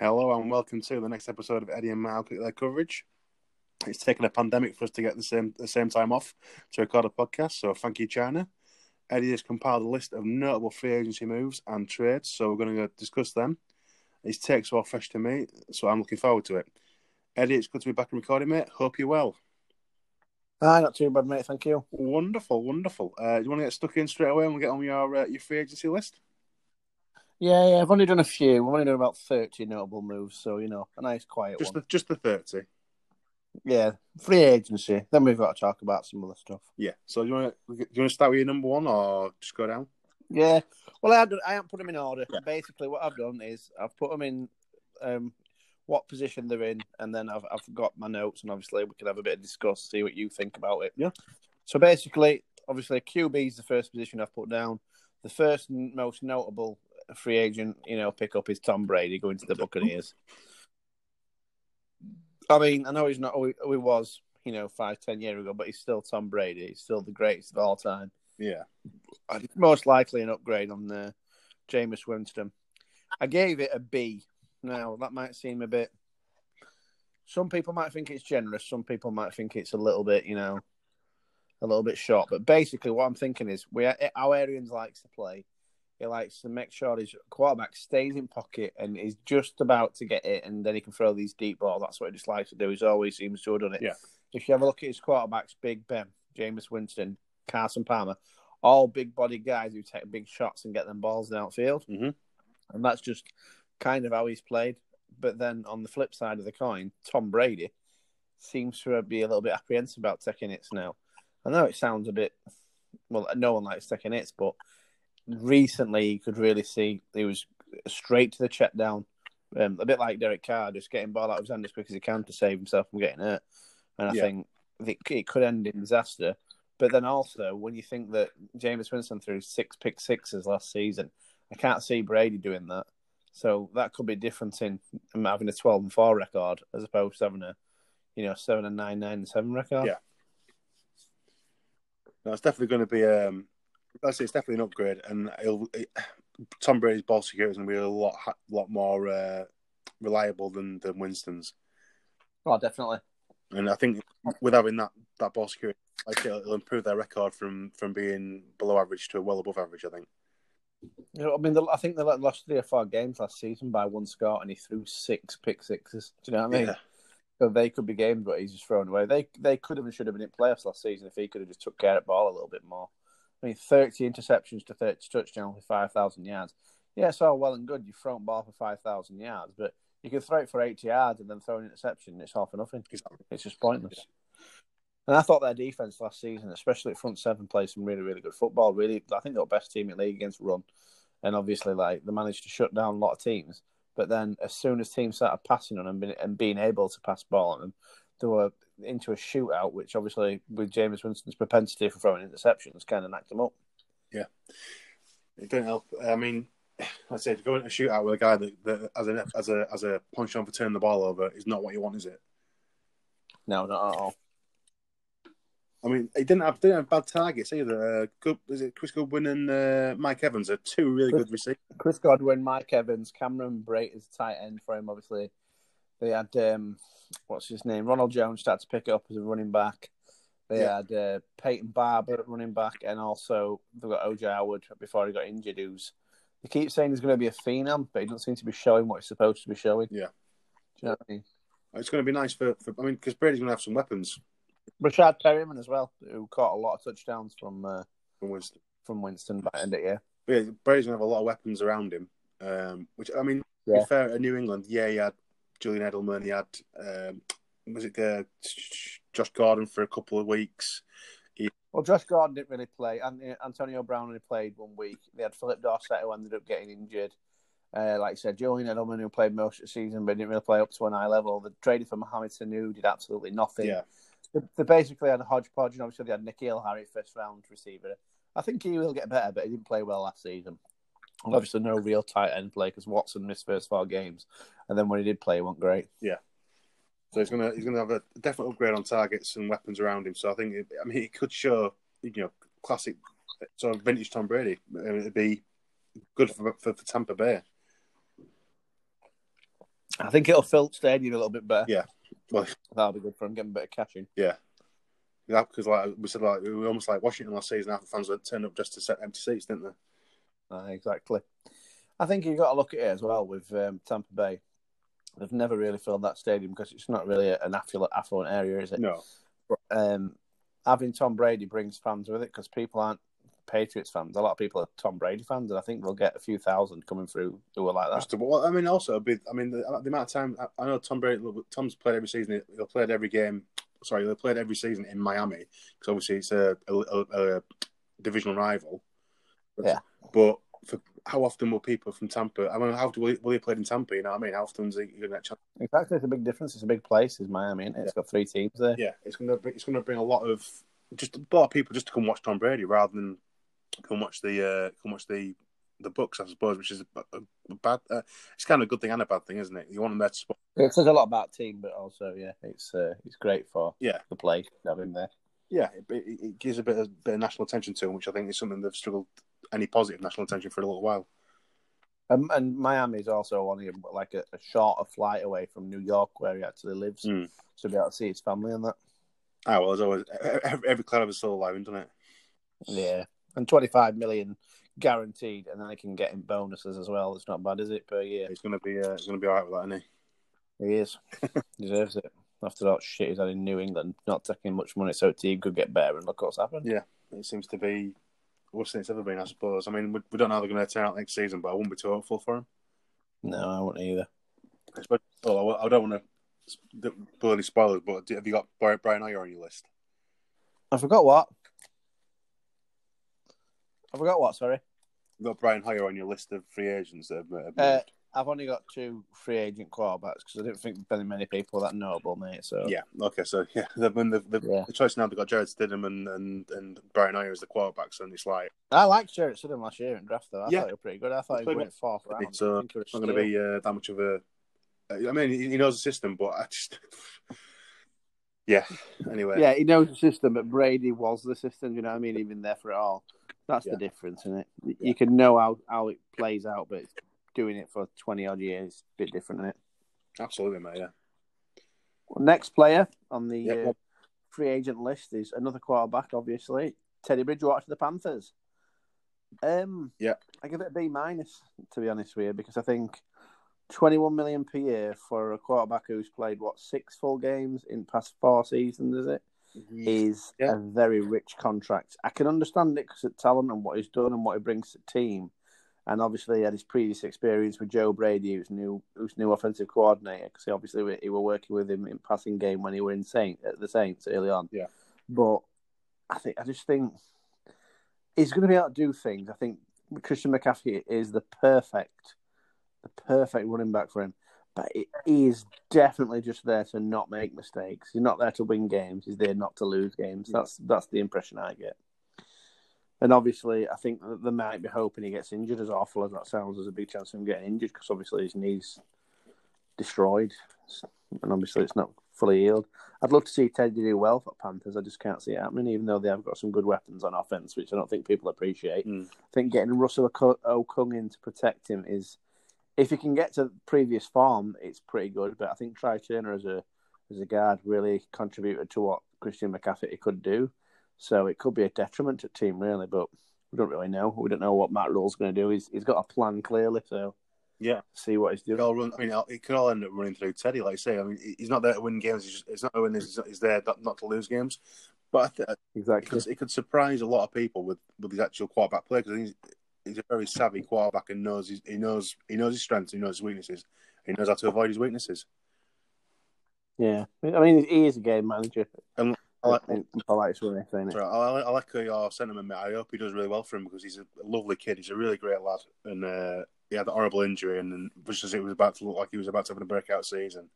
Hello and welcome to the next episode of Eddie and Mal Their Coverage. It's taken a pandemic for us to get the same the same time off to record a podcast, so thank you, China. Eddie has compiled a list of notable free agency moves and trades, so we're going to discuss them. His takes are all fresh to me, so I'm looking forward to it. Eddie, it's good to be back and recording, mate. Hope you're well. Hi, not too bad, mate. Thank you. Wonderful, wonderful. Uh, do you want to get stuck in straight away and we'll get on your uh, your free agency list? Yeah, yeah. I've only done a few. I've only done about thirty notable moves, so you know, a nice quiet Just one. the just the thirty. Yeah, free agency. Then we've got to talk about some other stuff. Yeah. So do you want to do you want to start with your number one or just go down? Yeah. Well, I haven't, I haven't put them in order. Yeah. Basically, what I've done is I've put them in um, what position they're in, and then I've I've got my notes, and obviously we can have a bit of discuss, see what you think about it. Yeah. So basically, obviously, QB is the first position I've put down. The first and most notable free agent, you know, pick up is Tom Brady going to the Buccaneers. I mean, I know he's not who he, who he was, you know, five, ten years ago, but he's still Tom Brady. He's still the greatest of all time. Yeah. Most likely an upgrade on uh, Jameis Winston. I gave it a B. Now that might seem a bit. Some people might think it's generous. Some people might think it's a little bit, you know, a little bit short. But basically, what I'm thinking is, we our Arians likes to play. He likes to make sure his quarterback stays in pocket and is just about to get it, and then he can throw these deep balls. That's what he just likes to do. He's always seems to have done it. Yeah. If you have a look at his quarterbacks, Big Ben, Jameis Winston, Carson Palmer, all big body guys who take big shots and get them balls downfield. Mhm. And that's just kind of how he's played. But then on the flip side of the coin, Tom Brady seems to be a little bit apprehensive about taking hits now. I know it sounds a bit, well, no one likes taking hits, but recently you could really see he was straight to the check down. Um, a bit like Derek Carr, just getting ball out of his hand as quick as he can to save himself from getting hurt. And I Yeah. think it, it could end in disaster. But then also, when you think that Jameis Winston threw six pick sixes last season, I can't see Brady doing that. So that could be different in having a twelve and four record as opposed to having a, you know, seven and nine, nine and seven record. Yeah. No, it's definitely going to be. Um, I'd say it's definitely an upgrade, and it'll, it, Tom Brady's ball security is going to be a lot, lot more uh, reliable than than Winston's. Oh, definitely. And I think with having that that ball security, like it'll, it'll improve their record from from being below average to well above average. I think. You know, I mean, I think they lost three or four games last season by one score, and he threw six pick sixes. Do you know what I mean? Yeah. So they could be games, but he's just thrown away. They they could have and should have been in playoffs last season if he could have just took care of the ball a little bit more. I mean, thirty interceptions to thirty touchdowns with five thousand yards. Yeah, it's all well and good. You've thrown ball for five thousand yards, but you can throw it for eighty yards and then throw an interception. It's half for nothing. Exactly. It's just pointless. And I thought their defense last season, especially at front seven, played some really, really good football. Really, I think they were best team in the league against run, and obviously, like they managed to shut down a lot of teams. But then, as soon as teams started passing on them and being able to pass ball on them, they were into a shootout, which obviously, with Jameis Winston's propensity for throwing interceptions, kind of knocked them up. Yeah, it don't help. I mean, I say to go into a shootout with a guy that, that as a as a as a punch on for turning the ball over is not what you want, is it? No, not at all. I mean, he didn't have didn't have bad targets either. Uh, good, is it Chris Godwin and uh, Mike Evans are two really good receivers. Chris Godwin, Mike Evans, Cameron Brate is tight end for him. Obviously, they had um, what's his name? Ronald Jones started to pick it up as a running back. They Yeah. had uh, Peyton Barber at running back, and also they've got OJ Howard before he got injured. Who's they keep saying he's going to be a phenom, but he doesn't seem to be showing what he's supposed to be showing. Yeah. Do you know what I mean? It's going to be nice for, for I mean, because Brady's going to have some weapons Breshad Perriman as well, who caught a lot of touchdowns from uh, from Winston. from Winston by end of year. But yeah, Brady's going to have a lot of weapons around him. Um, which I mean, to Yeah. be fair, at New England, yeah, he had Julian Edelman, he had um, was it uh, Josh Gordon for a couple of weeks. Well, Josh Gordon didn't really play. and Antonio Brown only played one week. They had Phillip Dorsett who ended up getting injured. Uh, like I said, Julian Edelman who played most of the season but didn't really play up to an high level. They traded for Mohamed Sanu, did absolutely nothing. Yeah, They, they basically had a hodgepodge, and obviously they had N'Keal Harry, first round receiver. I think he will get better, but he didn't play well last season. Obviously, no real tight end play because Watson missed first four games, and then when he did play, he went great. Yeah. So he's going to he's to have a definite upgrade on targets and weapons around him. So I think it, I mean it could show you know classic sort of vintage Tom Brady. I mean, it'd be good for, for for Tampa Bay. I think it'll fill the stadium a little bit better. Yeah. Well, That'll be good for him, getting a bit of cash in. yeah. Yeah, because like we said, like we were almost like Washington last season. Half the fans would turn up just to set empty seats, didn't they? Uh, exactly. I think you've got to look at it as well with um, Tampa Bay. They've never really filled that stadium because it's not really an affluent, affluent area, is it? No. But, um, having Tom Brady brings fans with it because people aren't Patriots fans. A lot of people are Tom Brady fans, and I think we'll get a few thousand coming through who are like that. Well, I mean, also, be, I mean, the, the amount of time I, I know Tom Brady, Tom's played every season. He'll played every game. Sorry, he'll played every season in Miami because obviously it's a, a, a, a divisional rival. Yeah. But for how often will people from Tampa? I mean, how often will he, will he play in Tampa? You know what I mean? How often is he going to get a chance? Exactly, it's a big difference. It's a big place, is Miami. Isn't it? It's got three teams there. Yeah, it's going to bring, it's going to bring a lot of just a lot of people just to come watch Tom Brady rather than come watch the uh, come watch the the Bucs, I suppose, which is a, a, bad. Uh, it's kind of a good thing and a bad thing, isn't it? You want them there to support. It says a lot about team, but also, yeah, it's uh, it's great for Yeah, the play to have him there. yeah, it, it, it gives a bit of, bit of national attention to him, which I think is something they've struggled any positive national attention for a little while. Um, and Miami is also only like a, a shorter flight away from New York, where he actually lives, Mm. so be able to see his family and that. Ah, well, there's always every, every cloud is still alive, isn't it? Yeah, and twenty five million guaranteed, and then they can get him bonuses as well. It's not bad, is it, per year? He's gonna be, uh, he's gonna be all right with that, isn't he? He is deserves it after that shit he's had in New England, not taking much money, so team could get better. And look what's happened. Yeah, it seems to be worse than it's ever been, I suppose. I mean, we, we don't know how they're going to turn out next season, but I wouldn't be too hopeful for him. No, I wouldn't either. Especially, oh, I I don't want to any spoilers, but have you got Brian Hoyer on your list? I forgot what. I forgot what. Sorry. You've got Brian Hoyer on your list of free agents that have, have Uh, moved. I've only got two free agent quarterbacks because I didn't think very many people were that notable, mate. So Yeah. Okay. So yeah, the, the, the, Yeah. the choice now they've got Jarrett Stidham and, and, and Brian Hoyer as the quarterbacks, and it's like I liked Jarrett Stidham last year in draft though. I Yeah. thought he was pretty good. I thought he went fourth round. so it's not going to be uh, that much of a. I mean, he, knows the system, but I just. yeah. Anyway. Yeah, he knows the system, but Brady was the system. You know what I mean? Even there for it all. That's Yeah. the difference, isn't it? Yeah. You can know how, how it plays out, but doing it for twenty odd years a bit different, isn't it? Absolutely, mate. Yeah. Well, next player on the Yeah, uh, free agent list is another quarterback, obviously Teddy Bridgewater to the Panthers. Um, Yeah. I give it a B minus to be honest with you because I think twenty one million per year for a quarterback who's played what six full games in past four seasons, is it? Is Yeah. a very rich contract. I can understand it because of talent and what he's done and what he brings to the team. And obviously, he had his previous experience with Joe Brady, who's new, who's new offensive coordinator. Because obviously, he were working with him in passing game when he were in Saint at the Saints early on. Yeah. But I think I just think he's going to be able to do things. I think Christian McCaffrey is the perfect, the perfect running back for him. But he is definitely just there to not make mistakes. He's not there to win games. He's there not to lose games. That's that's the impression I get. And obviously, I think that they might be hoping he gets injured. As awful as that sounds, there's a big chance of him getting injured because obviously his knees destroyed, and obviously it's not fully healed. I'd love to see Teddy do well for Panthers. I just can't see it happening, even though they have got some good weapons on offense, which I don't think people appreciate. Mm. I think getting Russell Okung in to protect him is, if he can get to previous form, it's pretty good. But I think Trai Turner as a as a guard really contributed to what Christian McCaffrey could do. So it could be a detriment to the team, really. But we don't really know. We don't know what Matt Rhule's going to do. He's he's got a plan clearly, so Yeah. see what he's It doing. all run, I mean, it could all end up running through Teddy, like I say. I mean, he's not there to win games. He's, just, he's not to win. He's, he's there not, to lose games. But I th- it Exactly. could, it could surprise a lot of people with, with his actual quarterback play because he's, he's a very savvy quarterback and knows his, he knows he knows his strengths, he knows his weaknesses, he knows how to avoid his weaknesses. Yeah, I mean he is a game manager. And I like, polite way of saying it. I, I like your sentiment, mate. I hope he does really well for him because he's a lovely kid. He's a really great lad, and uh, he had a horrible injury, and, and just as it was about to look like he was about to have a breakout season,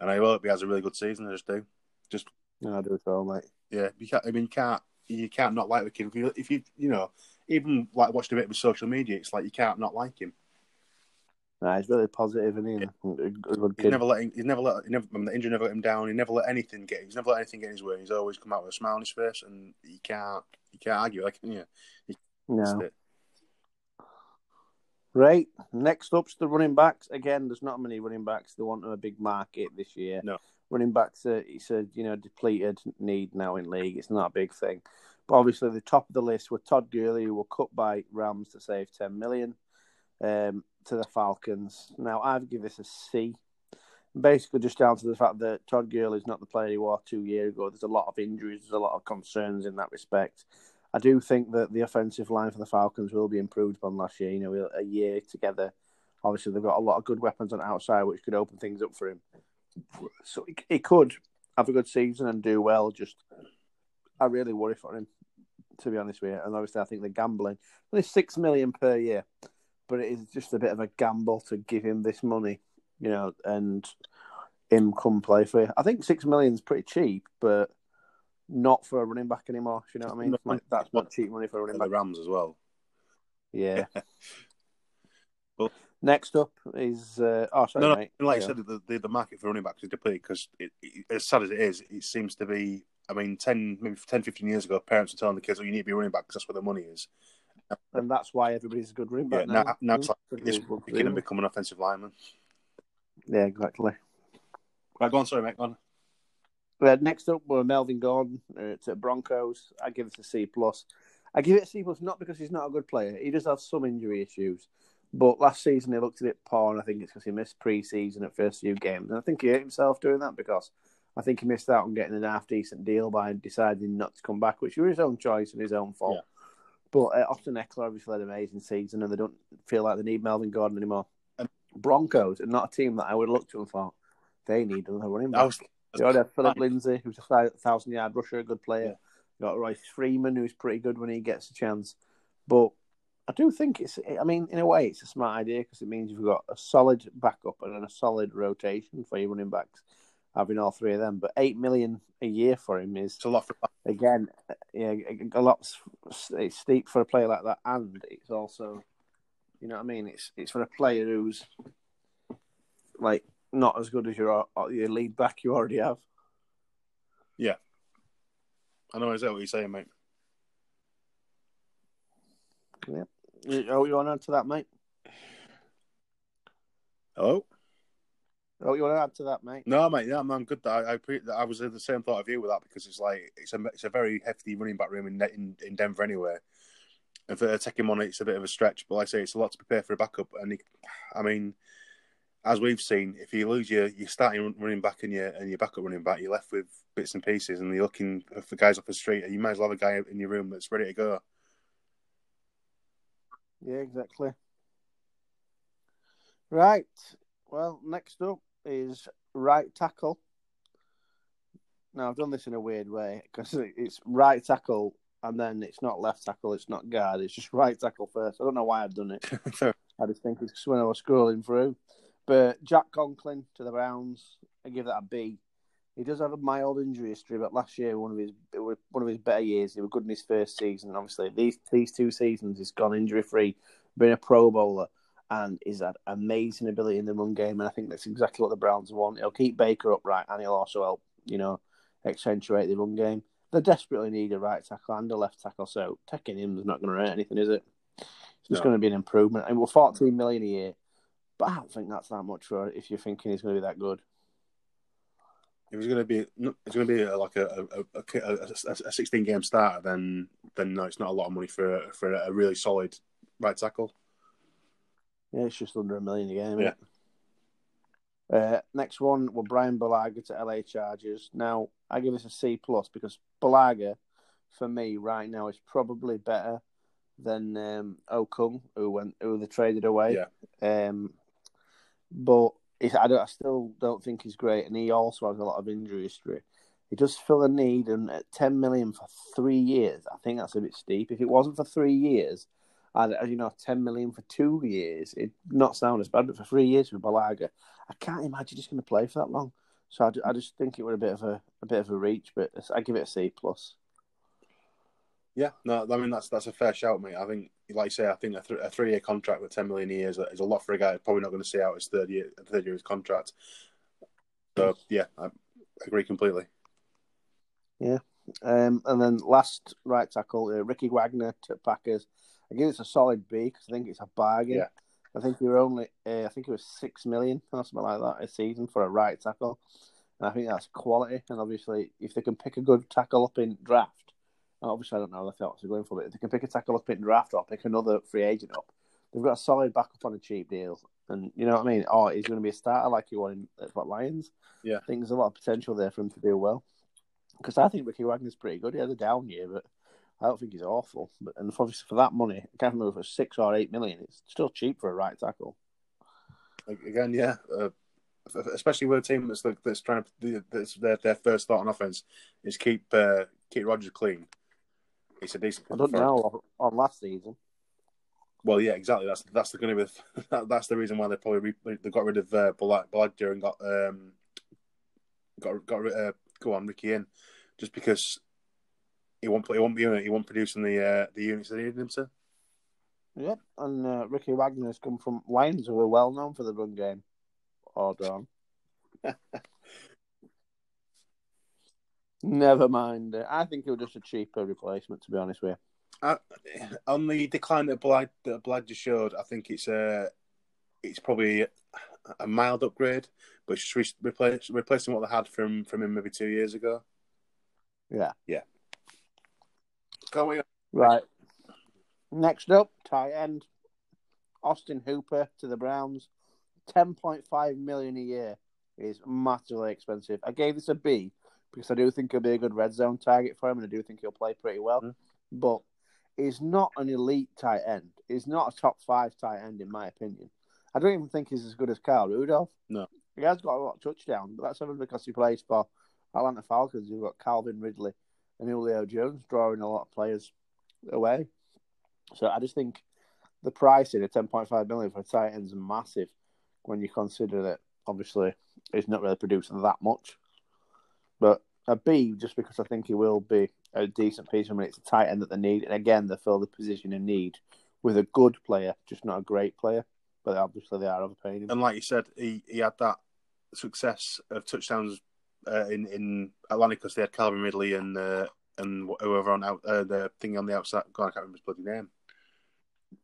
and I hope he has a really good season. I just do. Just No, I do so, mate. yeah, you can't. I mean, you can't. You can't not like the kid. If you, if you, you know, even like watched a bit of his social media, it's like you can't not like him. No, he's really positive and he a good He's never let. him- He's never let. He never, I mean, the injury never let him down. He never let anything get. He's never let anything get in his way. He's always come out with a smile on his face, and you can't. You can't argue. Like, yeah, no. Right. Next up's the running backs. Again, there's not many running backs. They want a big market this year. No. Running backs, are, it's a you know depleted need now in league. It's not a big thing. But obviously, the top of the list were Todd Gurley, who were cut by Rams to save 10 million um, to the Falcons. Now, I've given this a C. Basically, just down to the fact that Todd Gurley is not the player he was two years ago. There's a lot of injuries, there's a lot of concerns in that respect. I do think that the offensive line for the Falcons will be improved on last year. You know, a year together. Obviously, they've got a lot of good weapons on outside, which could open things up for him. So he, he could have a good season and do well. Just, I really worry for him, to be honest with you. And obviously, I think the gambling. Only six million per year, but it is just a bit of a gamble to give him this money, you know, and him come play for you. I think six million is pretty cheap, but not for a running back anymore. You know what I mean? Like, that's not cheap money for a running back. the Rams as well. Yeah. Well- Next up is uh, oh sorry no, no, mate. like Yeah. I said, the, the the market for running backs is depleted because as sad as it is, it seems to be. I mean, 10, maybe 10, 15 years ago, parents were telling the kids, "Oh, you need to be running back because that's where the money is." And that's why everybody's a good running Yeah, back now, now. now it's like Good it's running beginning to become an offensive lineman. Yeah, exactly. Right, go on, sorry, mate. Go on. Uh, next up were Melvin Gordon uh, to Broncos. I give it a C plus. I give it a C plus not because he's not a good player. He does have some injury issues, but last season he looked a bit poor, and I think it's because he missed pre-season at first few games, and I think he hurt himself doing that because I think he missed out on getting a half decent deal by deciding not to come back, which was his own choice and his own fault. Yeah. But uh, Austin Ekeler obviously had an amazing season, and they don't feel like they need Melvin Gordon anymore. And- Broncos are not a team that I would look to and thought they need another running back. Was, You have Phillip Lindsay, who's a thousand yard rusher, a good player. Yeah. You got Royce Freeman, who's pretty good when he gets a chance. But I do think it's, I mean, in a way, it's a smart idea because it means you've got a solid backup and a solid rotation for your running backs, having all three of them. But eight million a year for him is it's a lot for again, yeah, a lot. It's steep for a player like that, and it's also, you know what I mean. It's it's for a player who's like not as good as your uh, your lead back you already have. Yeah, I know exactly what you're saying, mate. You- Oh, you want to add to that, mate? Hello? Oh, you want to add to that, mate? No, mate. Yeah, I'm, I'm good. I, I pre- I was in the same thought of you with that because it's like it's a it's a very hefty running back room in in, in Denver anyway. And for taking him on, it's a bit of a stretch. But like I say, it's a lot to prepare for a backup. And he, I mean, as we've seen, if you lose your your starting running back and your and your backup running back, you're left with bits and pieces, and you're looking for guys off the street. And You might as well have a guy in your room that's ready to go. Yeah, exactly. Right. Well, next up is right tackle. Now I've done this in a weird way because it's right tackle and then it's not left tackle, it's not guard, it's just right tackle first. I don't know why I've done it. I just think it's when I was scrolling through. But Jack Conklin to the Browns, I give that a B. He does have a mild injury history, but last year one of his one of his better years. He was good in his first season. Obviously, these these two seasons he's gone injury free, been a Pro Bowler, and he's had amazing ability in the run game. And I think that's exactly what the Browns want. He'll keep Baker upright, and he'll also help you know accentuate the run game. They desperately need a right tackle and a left tackle, so taking him is not going to hurt anything, is it? It's just No. going to be an improvement. And we're 14 million a year, but I don't think that's that much for if you're thinking he's going to be that good. If it's going to be, it's going to be like a a, a, a, a 16 game starter, then then no, it's not a lot of money for for a really solid right tackle. Yeah, it's just under a million a game. Yeah. Uh, next one were Bryan Bulaga to LA Chargers. Now I give this a C plus because Bulaga, for me right now, is probably better than um, Okung, who went who they traded away. Yeah. Um, but I, don't, I still don't think he's great, and he also has a lot of injury history. He does fill a need, and at ten million for three years, I think that's a bit steep. If it wasn't for three years, As you know, ten million for two years, it'd not sound as bad. But for three years with Bulaga, I can't imagine he's going to play for that long. So I, I just think it was a bit of a, a bit of a reach, but I give it a C plus. Yeah, no, I mean that's that's a fair shout, mate. I think, like you say, I think a, th- a three year contract with 10 million a year is a, is a lot for a guy who's probably not going to see out his third year third year of his contract. So yeah, I agree completely. Yeah, um, and then last right tackle, uh, Ricky Wagner to Packers. I give it a solid B because I think it's a bargain. Yeah. I think you were only, uh, I think it was six million or something like that a season for a right tackle, and I think that's quality. And obviously, if they can pick a good tackle up in draft, and obviously I don't know the thoughts they're going for, but if they can pick a tackle up in draft or pick another free agent up, they've got a solid backup on a cheap deal. And you know what I mean? Or he's going to be a starter like he was in at Lions. Yeah. I think there's a lot of potential there for him to do well. Because I think Ricky Wagner's pretty good. He had a down year, but I don't think he's awful. But and obviously for that money, I can't remember if it's six or eight million. It's still cheap for a right tackle. Again, yeah. Uh, especially with a team that's that's trying to that's their their first thought on offense is keep uh, keep Rodgers clean. It's a decent. I don't know on last season. Well, yeah, exactly. That's that's the going to be that, that's the reason why they probably re, they got rid of uh, and got um got got uh, go on Ricky in just because he won't he won't be he won't producing the uh, the units they needed him to. Yep, and uh, Ricky Wagner has come from Lions, who are well known for the run game. Hold on. Never mind. I think it was just a cheaper replacement, to be honest with you. Uh, on the decline that Blad that Blad just showed, I think it's a uh, it's probably a mild upgrade, but it's just re- replace, replacing what they had from from him maybe two years ago. Yeah, yeah. Going on. right. Next up, tight end Austin Hooper to the Browns. Ten point five million a year is massively expensive. I gave this a B because I do think he'll be a good red zone target for him, and I do think he'll play pretty well. Mm. But is not an elite tight end. He's not a top five tight end in my opinion. I don't even think he's as good as Kyle Rudolph. No, he has got a lot of touchdowns, but that's only because he plays for Atlanta Falcons. You've got Calvin Ridley and Julio Jones drawing a lot of players away. So I just think the pricing of ten point five million for tight end is massive when you consider that obviously he's not really producing that much. But a B just because I think he will be a decent piece. I mean, it's a tight end that they need, and again, they fill the position in need with a good player, just not a great player. But obviously, they are overpaying him. And like you said, he, he had that success of touchdowns uh, in in Atlanta because they had Calvin Ridley and uh, and whoever on out uh, the thing on the outside. God, I can't remember his bloody name.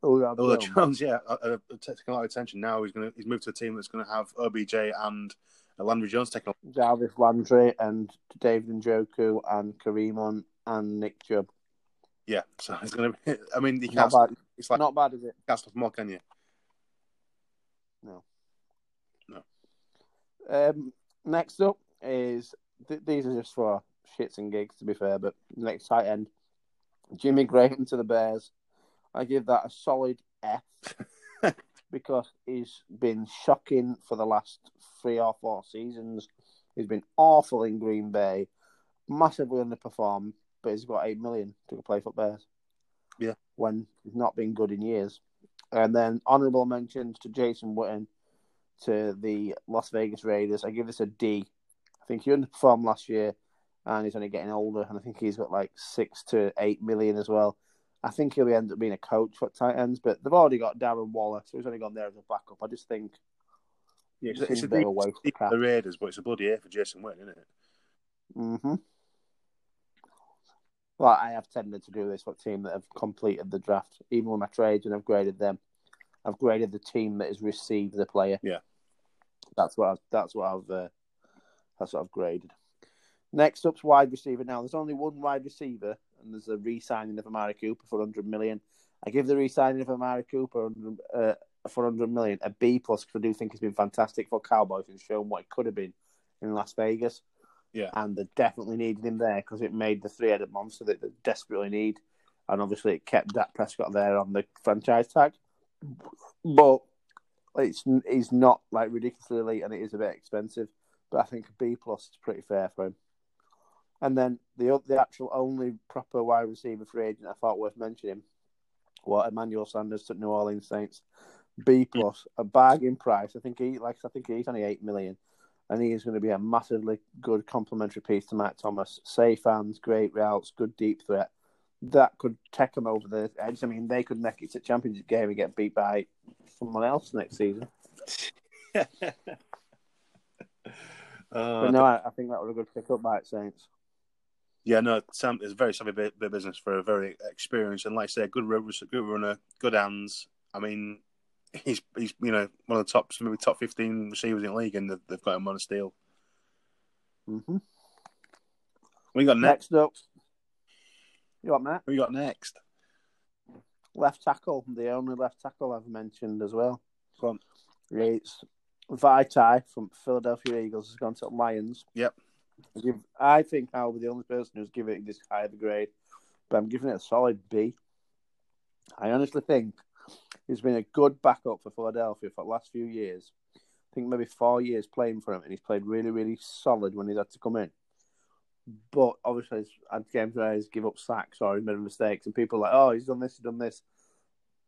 Oh, yeah, oh, Jones, yeah, uh, uh, taking a lot of attention now. He's going to he's moved to a team that's going to have OBJ and Landry Jones taking. Jarvis Landry and David Njoku and Kareem on and Nick Chubb. Yeah, so it's going to be. I mean, you not can't. Bad. It's like not bad, is it? Can't stop more, can you? No. No. Um, next up is th- these are just for shits and gigs, to be fair. But next tight end, Jimmy Graham to the Bears. I give that a solid F because he's been shocking for the last three or four seasons. He's been awful in Green Bay, massively underperformed, but he's got eight million to play for Bears. Yeah, when he's not been good in years. And then honourable mentions to Jason Witten to the Las Vegas Raiders. I give this a D. I think he underperformed last year, and he's only getting older, and I think he's got like six to eight million as well. I think he'll end up being a coach for tight ends, but they've already got Darren Waller, so he's only gone there as a backup. I just think yeah, it's, it's a, bit of a waste the Raiders, but it's a bloody year for Jason Witten, isn't it? Mm-hmm. Well, I have tended to do this for team that have completed the draft, even with my trades, and I've graded them. I've graded the team that has received the player. Yeah, that's what I've, that's what I've uh, that's what I've graded. Next up's wide receiver. Now, there's only one wide receiver, and there's a re-signing of Amari Cooper for 100 million. I give the re-signing of Amari Cooper uh, for 100 million a B plus because I do think he's been fantastic for Cowboys and shown what it could have been in Las Vegas. Yeah, and they definitely needed him there because it made the three-headed monster that they desperately need, and obviously it kept Dak Prescott there on the franchise tag. But it's he's not like ridiculously elite, and it is a bit expensive. But I think a B plus is pretty fair for him. And then the the actual only proper wide receiver free agent I thought worth mentioning was Emmanuel Sanders to New Orleans Saints. B plus, a bargain price. I think he like I think he's only eight million, and he is going to be a massively good complementary piece to Matt Thomas. Safe hands, great routes, good deep threat. That could take them over the edge. I mean, they could make it to championship game and get beat by someone else next season. uh, but no, I, I, think that was a good pick up by Saints. Yeah, no, Sam is a very savvy bit, bit business for a very experienced and, like I say, good, good runner, good hands. I mean, he's he's you know one of the top maybe top fifteen receivers in the league, and they've, they've got him on a steal. Mm-hmm. We got next. Next up, you got Matt We got next. left tackle, the only left tackle I've mentioned as well. Go on. It's Vaitai from Philadelphia Eagles has gone to Lions. Yep. I think I'll be the only person who's giving it this high of a grade, but I'm giving it a solid B. I honestly think he's been a good backup for Philadelphia for the last few years. I think maybe four years playing for him, and he's played really, really solid when he's had to come in. But obviously, he's had games where he's give up sacks or he's made mistakes, and people are like, "Oh, he's done this, he's done this,"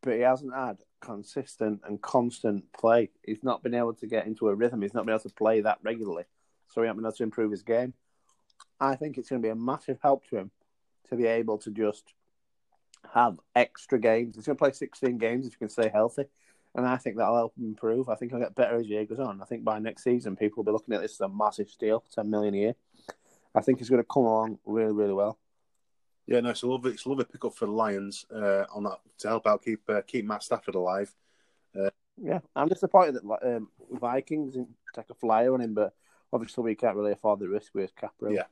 but he hasn't had consistent and constant play. He's not been able to get into a rhythm. He's not been able to play that regularly, so he hasn't been able to improve his game. I think it's going to be a massive help to him to be able to just have extra games. He's going to play 16 games if he can stay healthy. And I think that'll help him improve. I think he'll get better as the year goes on. I think by next season, people will be looking at this as a massive steal, 10 million a year. I think he's going to come along really, really well. Yeah, no, it's a lovely, it's a lovely pickup for the Lions uh, on that to help out keep uh, keep Matt Stafford alive. Yeah, I'm disappointed that um, Vikings didn't take a flyer on him, but obviously we can't really afford the risk with Capra. Yeah.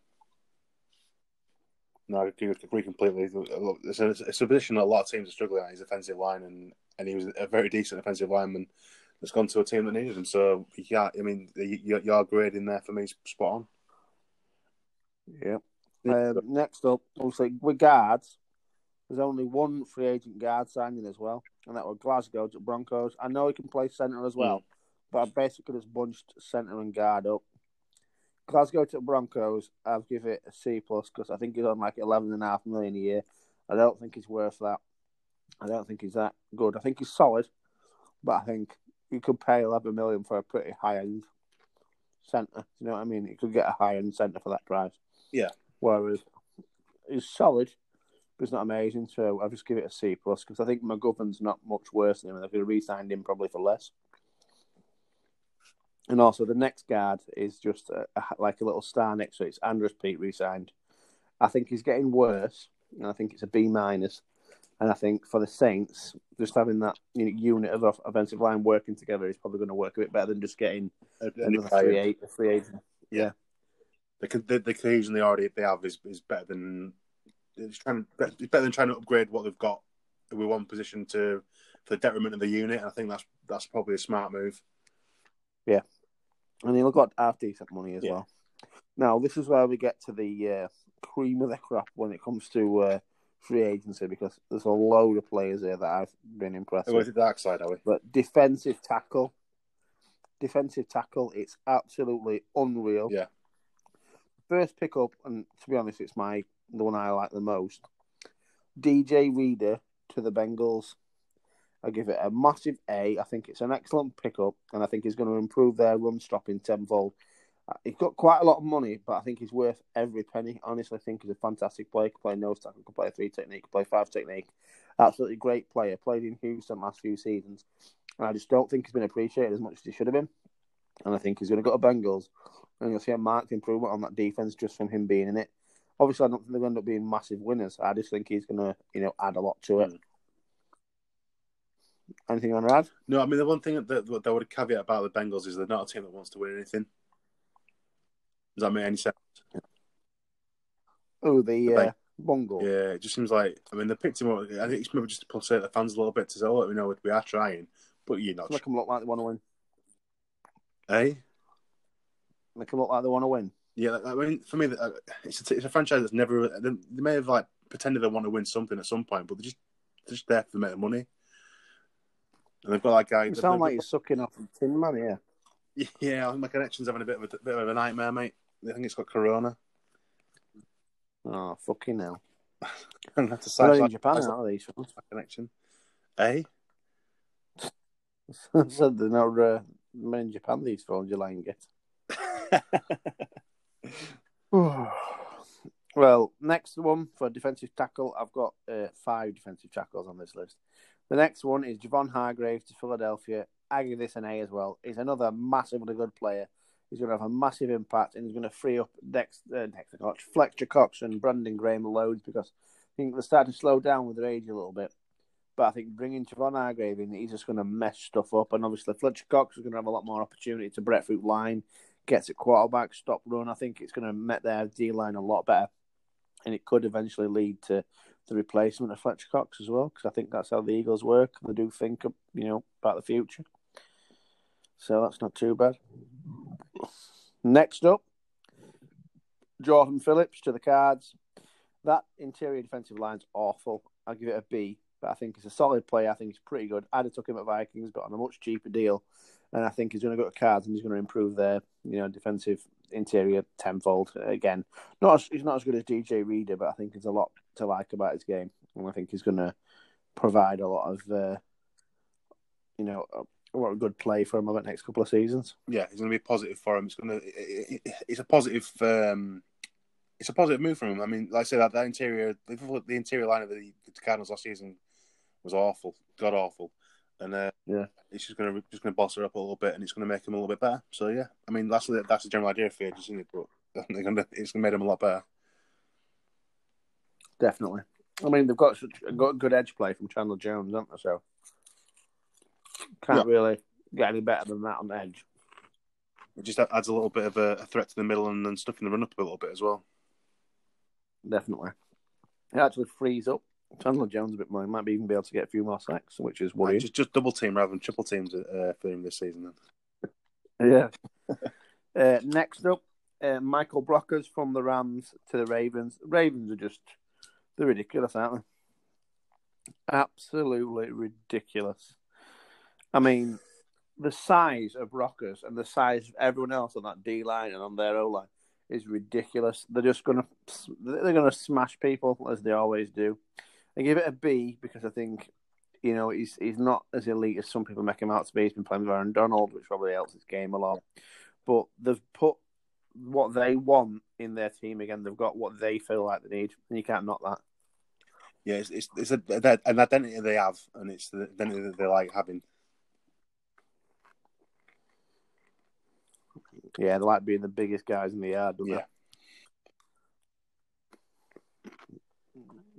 No, I agree, agree completely. Look, It's a, it's a position that a lot of teams are struggling at. His offensive line, and, and he was a very decent offensive lineman that's gone to a team that needed him. So, yeah, I mean, your, your grade in there for me is spot on. Yeah. Um, next up, obviously, with guards, there's only one free agent guard signing as well, and that was Glasgow to Broncos. I know he can play centre as well, but I basically just bunched centre and guard up. Glasgow to Broncos, I'll give it a C plus because I think he's on like eleven and a half million a year. I don't think he's worth that. I don't think he's that good. I think he's solid, but I think you could pay eleven million for a pretty high end centre. You know what I mean? You could get a high end centre for that price. Yeah. Whereas he's solid, but it's not amazing. So I'll just give it a C plus because I think McGovern's not much worse than him. and They could have re-signed him probably for less. And also the next guard is just a, a, like a little star next to it. It's Andrus Peat re-signed. I think he's getting worse, and I think it's a B minus. And I think for the Saints, just having that unit of off- offensive line working together is probably going to work a bit better than just getting another free, eight, a free agent. The, the, the cohesion they already they have is, is better than it's trying it's better than trying to upgrade what they've got with one position to for the detriment of the unit. I think that's that's probably a smart move. Yeah, and he'll got half decent money as Yeah. well. Now, this is where we get to the uh, cream of the crop when it comes to uh, free agency because there's a load of players here that I've been impressed Oh, with. it dark side, are we? But defensive tackle, defensive tackle, it's absolutely unreal. Yeah. First pickup, and to be honest, it's my the one I like the most. DJ Reader to the Bengals. I give it a massive A. I think it's an excellent pickup, and I think he's going to improve their run stopping tenfold. Uh, He's got quite a lot of money, but I think he's worth every penny. Honestly, I think he's a fantastic player. Can play nose tackle, can play three technique, can play five technique. Absolutely great player. Played in Houston last few seasons, and I just don't think he's been appreciated as much as he should have been. And I think he's going to go to Bengals, and you'll see a marked improvement on that defense just from him being in it. Obviously, I don't think they're going to end up being massive winners. I just think he's going to, you know, add a lot to it. Anything you want to add? No, I mean the one thing that that, would caveat about the Bengals is they're not a team that wants to win anything. Does that make any sense? Oh, the The uh, bungle. Yeah, it just seems like I mean they picked him up. I think it's maybe just to pulsate the fans a little bit to say, "Oh, you know, we are trying," but you're not. Make them look like they want to win. Eh? Make them look like they want to win. Yeah, I mean, for me, uh, it's a, it's a franchise that's never. They, they may have like pretended they want to win something at some point, but they're just they're just there make the money. And they've got like guy. You sound like you're sucking off tin man here. yeah, I think my connection's having a bit of a bit of a nightmare, mate. I think it's got corona. Oh, fucking hell. And that's a They're side in side- Japan, they? these ones? side connection. Eh? Said they're not uh, men in Japan, these phones you're lying get. well, next one for defensive tackle, I've got uh, five defensive tackles on this list. The next one is Javon Hargrave to Philadelphia. I give this an A as well. He's another massively good player. He's going to have a massive impact and he's going to free up Dex, uh, Dexter Cox, Fletcher Cox and Brandon Graham loads because I think they're starting to slow down with their age a little bit. But I think bringing Javon Hargrave in, he's just going to mess stuff up. And obviously, Fletcher Cox is going to have a lot more opportunity to breadfruit line, gets at quarterback, stop run. I think it's going to make their D line a lot better. And it could eventually lead to the replacement of Fletcher Cox as well, because I think that's how the Eagles work. They do think, you know, about the future. So that's not too bad. Next up, Jordan Phillips to the cards. That interior defensive line's awful. I'll give it a B, but I think he's a solid player. I think he's pretty good. I'd have took him at Vikings, but on a much cheaper deal. And I think he's going to go to cards and he's going to improve their, you know, defensive interior tenfold. Again, not as, he's not as good as DJ Reader, but I think there's a lot to like about his game, and I think he's going to provide a lot of, uh, you know, a, a good play for him over the next couple of seasons. Yeah, it's going to be positive for him. It's going to, it, it, it's a positive, um, it's a positive move for him. I mean, like I said, that, that interior, the, the interior line of the, the Cardinals last season was awful, god awful, and uh, Yeah. it's just going to just to boss her up a little bit, and it's going to make him a little bit better. So yeah, I mean that's the, that's the general idea of free isn't it? But they're to, it's going to make him a lot better. Definitely. I mean, they've got such got good edge play from Chandler Jones, haven't they? So can't really get any better than that on the edge. It just adds a little bit of a, a threat to the middle and then stuff in the run up a little bit as well. Definitely. It actually frees up Chandler Jones a bit more. He might be even be able to get a few more sacks, which is worrying. just just double team rather than triple teams uh, for him this season. Then. Yeah. uh, next up, uh, Michael Brockers from the Rams to the Ravens. Ravens are just they're ridiculous, aren't they? Absolutely ridiculous. I mean, the size of Brockers and the size of everyone else on that D line and on their O line is ridiculous. They're just gonna they're gonna smash people as they always do. I give it a B because I think you know he's he's not as elite as some people make him out to be. He's been playing with Aaron Donald, which probably helps his game a lot. But they've put what they want in their team again. They've got what they feel like they need, and you can't knock that. Yeah, it's it's, it's a, an identity they have, and it's the identity that they like having. Yeah, they like being the biggest guys in the yard. Don't Yeah. they?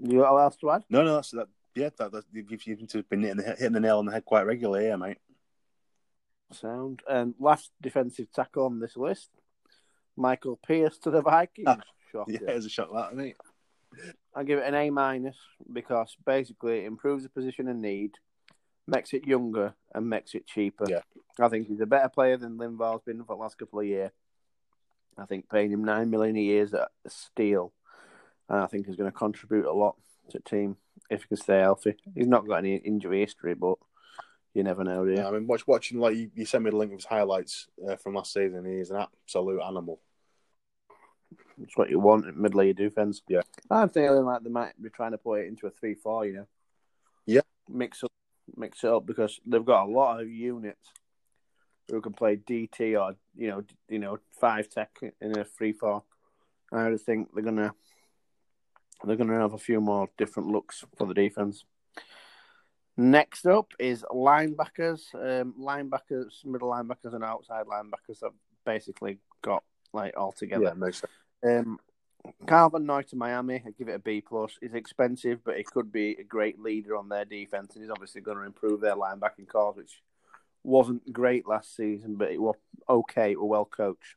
You got what else to add? No, no, that's that. Yeah, that, that you've you've been hitting the, hitting the nail on the head quite regularly, yeah, mate. Sound. And last defensive tackle on this list, Michael Pierce to the Vikings. Ah, Shocker. Yeah, it's a shot that, mate. I give it an A minus because basically it improves the position and need, makes it younger, and makes it cheaper. Yeah. I think he's a better player than Linval's been for the last couple of years. I think paying him nine million a year is a steal, and I think he's going to contribute a lot to the team if he can stay healthy. He's not got any injury history, but you never know, do you? Yeah, I mean, watch, watching like you, you sent me the link of his highlights uh, from last season. He's an absolute animal. It's what you want in middle of your defense. Yeah. I'm feeling like they might be trying to put it into a three-four. You know. Yeah. Mix up, mix it up because they've got a lot of units who can play DT or you know, you know, five tech in a three-four. I just think they're gonna they're gonna have a few more different looks for the defense. Next up is linebackers. Um, linebackers, middle linebackers, and outside linebackers have basically got like all together. Yeah, makes sense. Um, Kyle Van Noy to Miami, I give it a B plus. He's expensive, but he could be a great leader on their defense, and he's obviously going to improve their linebacking cause, which wasn't great last season, but it was okay. It was well coached,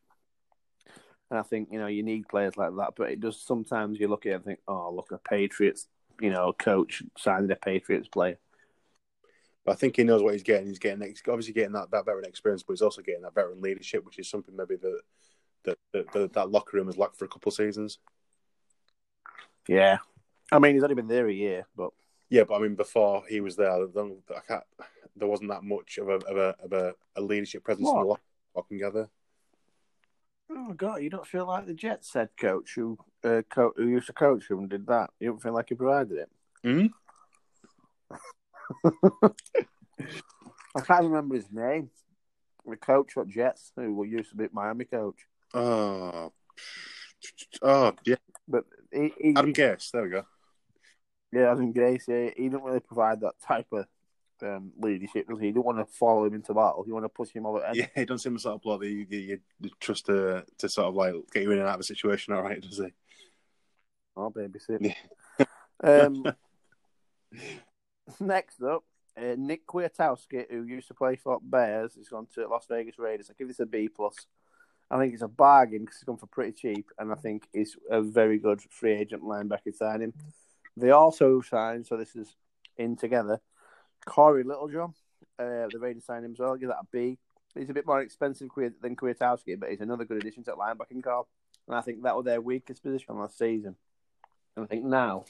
and I think you know you need players like that. But it does sometimes you look at it and think, oh, look, a Patriots, you know, coach signed a Patriots player. But I think he knows what he's getting. He's getting he's obviously getting that, that veteran experience, but he's also getting that veteran leadership, which is something maybe that that that, that, that locker room has lacked for a couple of seasons. Yeah, I mean he's only been there a year, but Yeah, but I mean, before he was there, I can't, there wasn't that much of a of a of a, a leadership presence in the What? locker room together. Oh God, you don't feel like the Jets head coach who uh, co- who used to coach him did that. You don't feel like he provided it. Hmm? I can't remember his name. The coach at Jets who used to be Miami coach, Oh, oh yeah, but he, he Adam Gase. There we go. yeah, Adam Grace. Yeah, he didn't really provide that type of um, leadership. Does he? You don't want to follow him into battle. You want to push him over. Yeah, he doesn't seem the sort of bloke that you, you, you trust to to sort of like get you in and out of a situation. All right, does he? I'll babysit. Yeah. um, Next up, uh, Nick Kwiatkowski, who used to play for Bears, has gone to Las Vegas Raiders. I give this a B plus. I think it's a bargain because he's gone for pretty cheap, and I think he's a very good free agent linebacker signing. They also signed, so this is in together, Cory Littleton. Uh, the Raiders signed him as well. Give that a B. He's a bit more expensive than Kwiatkoski, but he's another good addition to that linebacking core. And I think that was their weakest position last season. And I think now,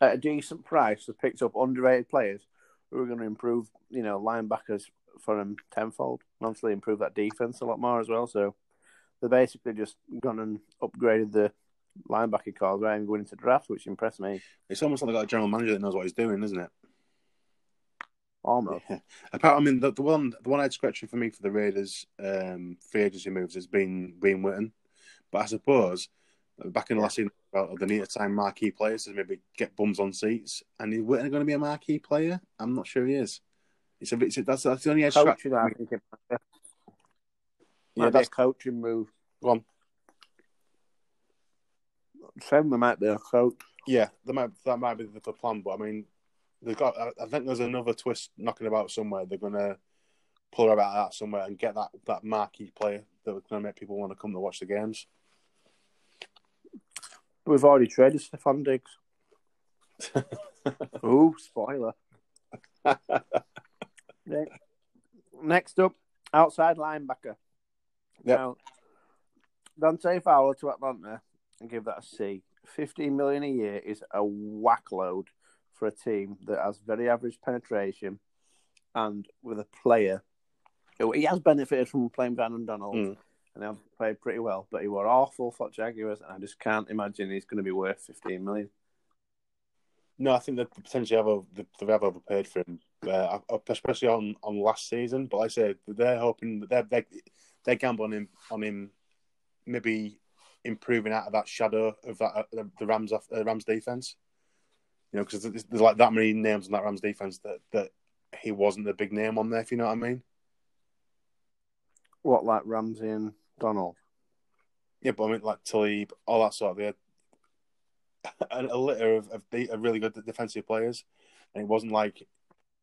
at a decent price, they've picked up underrated players who are going to improve, you know, linebackers for them tenfold. And obviously improve that defense a lot more as well. So they're basically just gone and upgraded the linebacking core rather than going into draft, which impressed me. It's almost like they got a general manager that knows what he's doing, isn't it? Almost. Yeah. Apart, I mean, the, the one the one I'd scratching for me for the Raiders um, free agency moves has been Bean Witten. But I suppose back in the last season, about the need to sign marquee players to maybe get bums on seats. And is Witten going to be a marquee player? I'm not sure he is. It's a bit. That's that's the only edge. Coaching, I think it might. Yeah, that's coaching move. Go on. Same, there might be a coach. Yeah, that might that might be the, the plan. But I mean, they've got. I think there's another twist knocking about somewhere. They're going to pull about that somewhere and get that that marquee player that's going to make people want to come to watch the games. We've already traded Stefon Diggs. oh, spoiler. Next up, outside linebacker. Yep. Now, Dante Fowler to Atlanta and give that a C. Fifteen million a year is a whack load for a team that has very average penetration and with a player who he has benefited from playing Van Donald Mm. and have played pretty well, but he were awful for Jaguars, and I just can't imagine he's going to be worth fifteen million. No, I think they potentially have over, the they have overpaid for him, uh, especially on, on last season. But like I say they're hoping they're they're, they're gambling on him on him maybe improving out of that shadow of that uh, the, Rams uh, Rams defense. You know, because there's, there's like that many names on that Rams defense that that he wasn't the big name on there. If you know what I mean. What like Ramsey and Donald? Yeah, but I mean like Talib, all that sort of. They had a, a litter of, of, de- of really good defensive players, and it wasn't like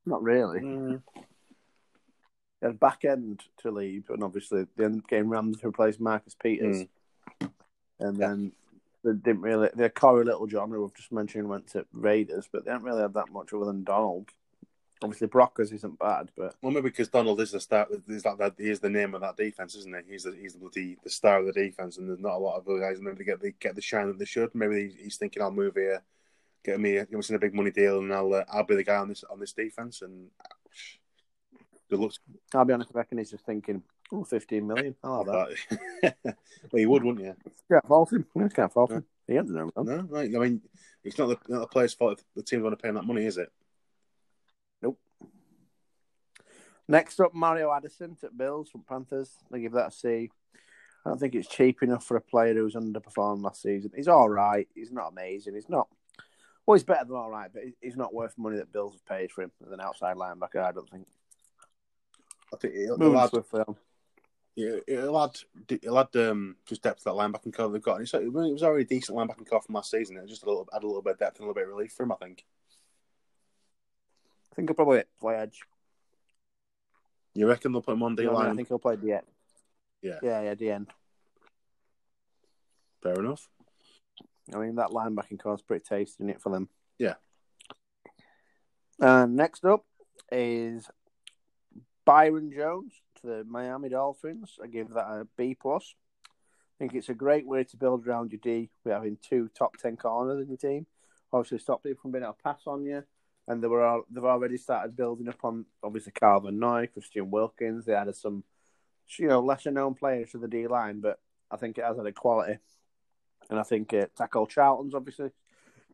Not really. mm, They had back end to leave, and obviously the end game Rams to replace Marcus Peters, and then they didn't really. Their Cory Littleton, who I've just mentioned, went to Raiders, but they don't really have that much other than Donald. Obviously, Brockers isn't bad, but Well, maybe because Donald is the star. Is that, that he is the name of that defense, isn't he? He's the he's the bloody the star of the defense, and there's not a lot of other guys maybe get the get the shine that they should. Maybe he's thinking, I'll move here, get me give us a big money deal, and I'll uh, I'll be the guy on this on this defense. And good luck. I'll be honest, I reckon he's just thinking, oh, 15 million. I'll have that. well, you would, wouldn't you? Can't fault him. I can't fault him. He hasn't done. No, right. I mean, it's not the, not the player's fault if the team's going to pay him that money, is it? Nope. Next up, Mario Addison at Bills from Panthers. I give that a C. I don't think it's cheap enough for a player who's underperformed last season. He's all right. He's not amazing. He's not. Well, he's better than all right, but he's not worth money that Bills have paid for him as an outside linebacker. I don't think. I think he'll, Moving he'll add, swiftly on. Yeah, he'll add, he'll add um, just depth to that linebacking core they've got. And it's, it was already a decent linebacking core from last season. It just a little, add a little bit of depth and a little bit of relief for him, I think. I think he'll probably play edge. You reckon they'll put him on D what I, line? think he'll play the end. Yeah. Yeah, yeah, the end. Fair enough. I mean, that linebacking core is pretty tasty isn't it for them. Yeah. And next up is Byron Jones the Miami Dolphins. I give that a B plus. I think it's a great way to build around your D. We're having two top ten corners in your team. Obviously, stop people from being able to pass on you. And they were all, they've already started building upon obviously Kyle Van Noy, Christian Wilkins. They added some, you know, lesser known players to the D line, but I think it has added quality. And I think uh, Taco Charlton's obviously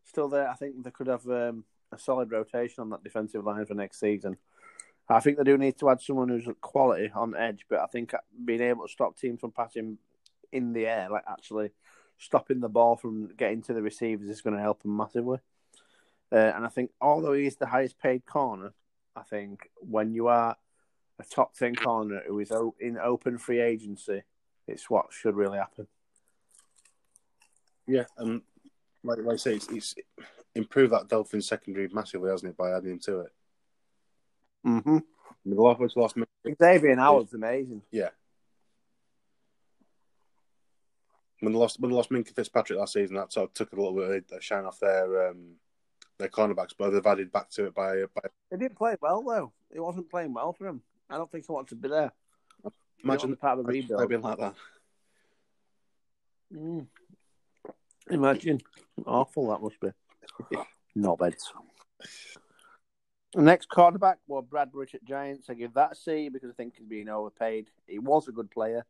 still there. I think they could have um, a solid rotation on that defensive line for next season. I think they do need to add someone who's quality on edge, but I think being able to stop teams from passing in the air, like actually stopping the ball from getting to the receivers, is going to help them massively. Uh, and I think although he is the highest paid corner, I think when you are a top 10 corner who is in open free agency, it's what should really happen. Yeah, and like, like I say, it's, it's improved that Dolphins secondary massively, hasn't it, by adding him to it? Mm-hmm. I the lost, lost Xavien Howard's amazing. Yeah. When they lost when they lost Minkah Fitzpatrick last season, that sort of took a little bit of shine off their um, their cornerbacks, but they've added back to it by by. He didn't play well though. He wasn't playing well for him. I don't think he wanted to be there. Imagine the part of the rebuild. being like that. Mm. Imagine. Awful that must be. Not bad. Next quarterback, well, Bradberry at Giants. I give that a C because I think he's being overpaid. He was a good player,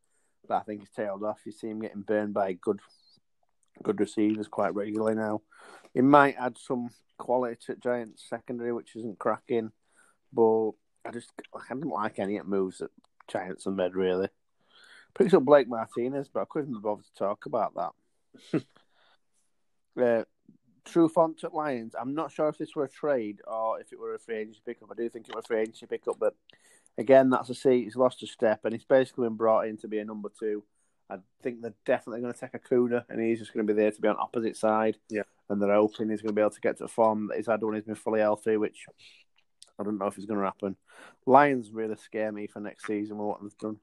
but I think he's tailed off. You see him getting burned by good good receivers quite regularly now. He might add some quality to Giants secondary, which isn't cracking, but I just I don't like any of the moves that Giants have made really. Picks up Blake Martinez, but I couldn't be bothered to talk about that. uh, Trufant at Lions. I'm not sure if this were a trade or if it were a free agency pickup. I do think it was a free agency pickup, but again, that's a seat. He's lost a step, and he's basically been brought in to be a number two. I think they're definitely going to take Okudah, and he's just going to be there to be on opposite side. Yeah. And they're hoping he's going to be able to get to the form that he's had when he's been fully healthy, which I don't know if it's going to happen. Lions really scare me for next season with what they've done.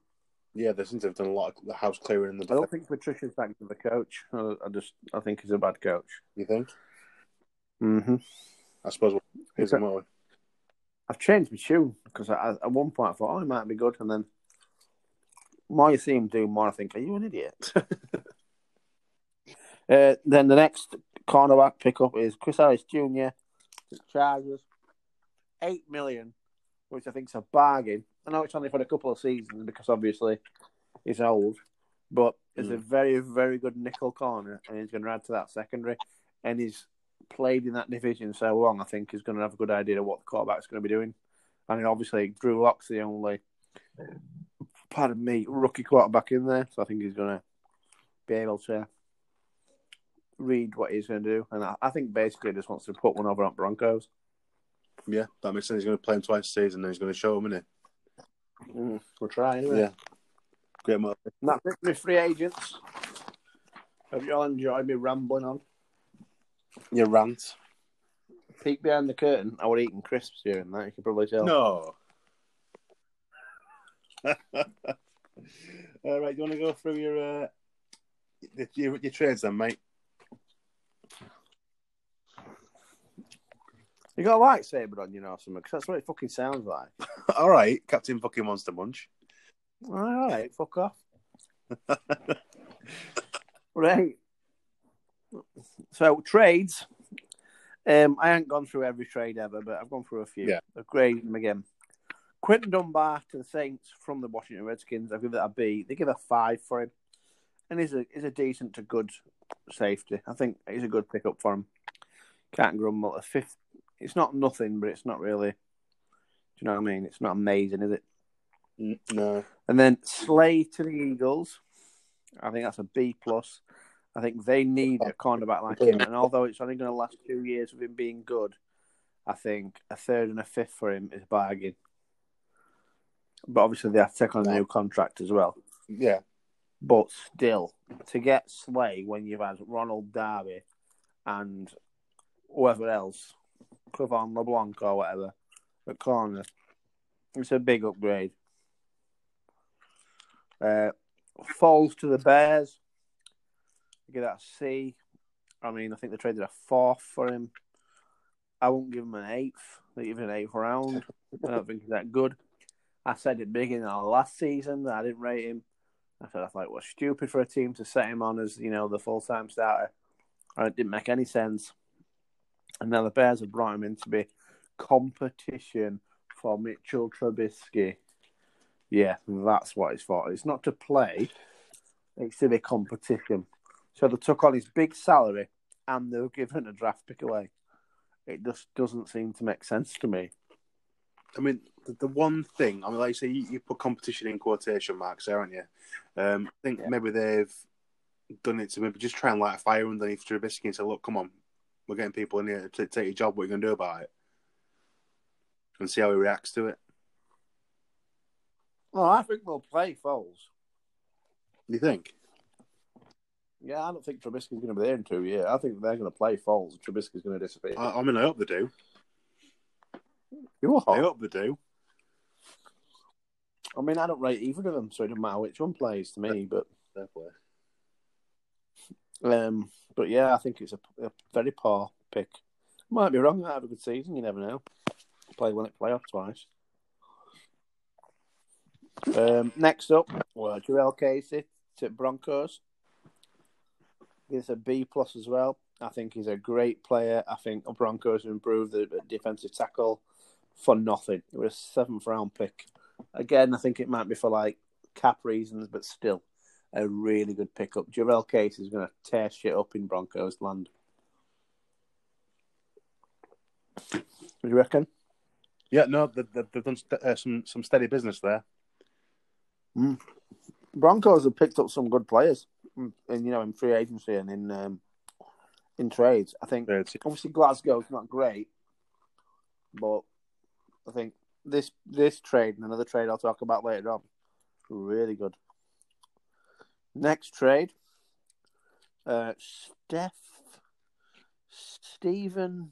Yeah, they seem to have done a lot of the house clearing in the I don't think Patricia's back to the coach. I, I just I think he's a bad coach. You think? Mm-hmm. I suppose we'll here's Okay. more. I've changed my tune because I, at one point I thought, oh, he might be good, and then the more you see him do, more I think, are you an idiot? uh, then the next cornerback pickup is Chris Harris Jr. Chargers, eight million, which I think is a bargain. I know it's only for a couple of seasons because obviously he's old, but it's a very, very good nickel corner, and he's going to add to that secondary, and he's played in that division so long. I think he's going to have a good idea of what the quarterback's going to be doing. And obviously, Drew Lock's the only, pardon me, rookie quarterback in there, so I think he's going to be able to read what he's going to do. And I, I think basically he just wants to put one over on Broncos. Yeah, that makes sense. He's going to play him twice a season, and he's going to show him, isn't Mm, we'll try he? anyway. Yeah. Great move. That's it my free agents. Hope you all enjoyed me rambling on. Your rant. Peek behind the curtain. I was eating crisps here and that. You can probably tell. No. All right, you want to go through your uh, your, your trades then, mate? You got a lightsaber on, you know, something, because that's what it fucking sounds like. All right, Captain fucking Monster Munch. All right, fuck off. right. So trades. Um, I haven't gone through every trade ever, but I've gone through a few. Yeah. I've graded them again. Quinton Dunbar to the Saints from the Washington Redskins. I give that a B. They give a five for him, and he's a he's a decent to good safety. I think he's a good pickup for him. Can't grumble. A fifth. It's not nothing, but it's not really. Do you know what I mean? It's not amazing, is it? No. And then Slay to the Eagles. I think that's a B plus. I think they need a cornerback like him, and although it's only going to last two years of him being good, I think a third and a fifth for him is a bargain. But obviously they have to take on a new contract as well. Yeah. But still, to get Slay when you've had Ronald Darby and whoever else, Clavon LeBlanc or whatever, at corner, it's a big upgrade. Uh, Foles to the Bears. Give that a C. I mean, I think they traded a fourth for him. I won't give him an eighth. They give him an eighth round. I don't think he's that good. I said it big in our last season that I didn't rate him. I said I thought it was stupid for a team to set him on as you know the full time starter. And it didn't make any sense. And now the Bears have brought him in to be competition for Mitchell Trubisky. Yeah, that's what it's for. It's not to play; it's to be competition. So they took on his big salary and they were given a draft pick away. It just doesn't seem to make sense to me. I mean, the, the one thing, I mean, like you say, you, you put competition in quotation marks there, aren't you? Um, I think Yeah. maybe they've done it to maybe just try and light a fire underneath Trubisky and say, look, come on, we're getting people in here to take your job. What are you going to do about it? And see how he reacts to it. Well, I think they'll play Foles. You think? Yeah, I don't think Trubisky's going to be there in two years. I think they're going to play and Trubisky's going to disappear. I, I mean, I hope they do. you I hope they do. I mean, I don't rate either of them, so it doesn't matter which one plays to me. But play. um, but yeah, I think it's a, a very poor pick. Might be wrong. I have a good season. You never know. Play one at playoff twice. Um, next up, well, Jurrell Casey to Broncos. He's a B plus as well. I think he's a great player. I think Broncos have improved the defensive tackle for nothing. It was a seventh round pick. Again, I think it might be for like cap reasons, but still a really good pickup. Jurrell Casey is going to tear shit up in Broncos land. What do you reckon? Yeah, no, they, they, they've done st- uh, some some steady business there. Broncos have picked up some good players, in, in, you know, in free agency and in um, in trades. I think obviously Glasgow's not great, but I think this this trade and another trade I'll talk about later on, really good. Next trade, uh, Steph Stephen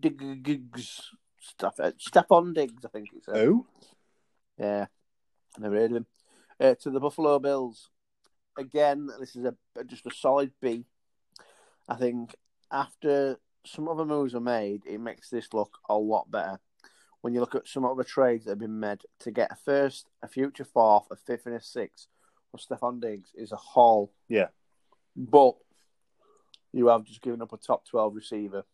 Diggs stuff Stefon Diggs, I think it's. Uh, Oh, yeah, never heard of him. Uh, to the Buffalo Bills. Again, this is a just a solid B. I think after some other moves are made, it makes this look a lot better. When you look at some other trades that have been made to get a first, a future fourth, a fifth, and a sixth for Stefon Diggs is a haul. Yeah. But you have just given up a top 12 receiver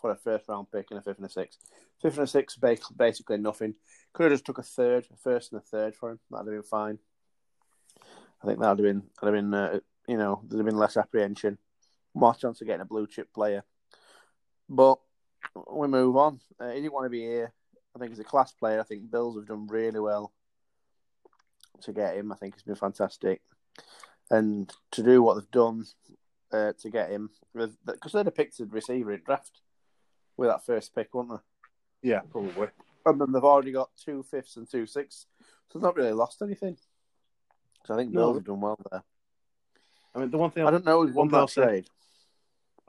for a first round pick and a fifth and a sixth. Fifth and a sixth, basically nothing. Could have just took a third, a first and a third for him. That'd have been fine. I think that'd have been, that'd have been, uh, you know, there'd have been less apprehension, more chance of getting a blue chip player. But we move on. Uh, he didn't want to be here. I think he's a class player. I think Bills have done really well to get him. I think he's been fantastic, and to do what they've done uh, to get him, because they'd have picked a receiver in draft with that first pick, wouldn't they? yeah, probably. And then they've already got two fifths and two sixths, so they've not really lost anything. So I think No. Bills have done well there. I mean, the one thing I don't know is One thing I'll say-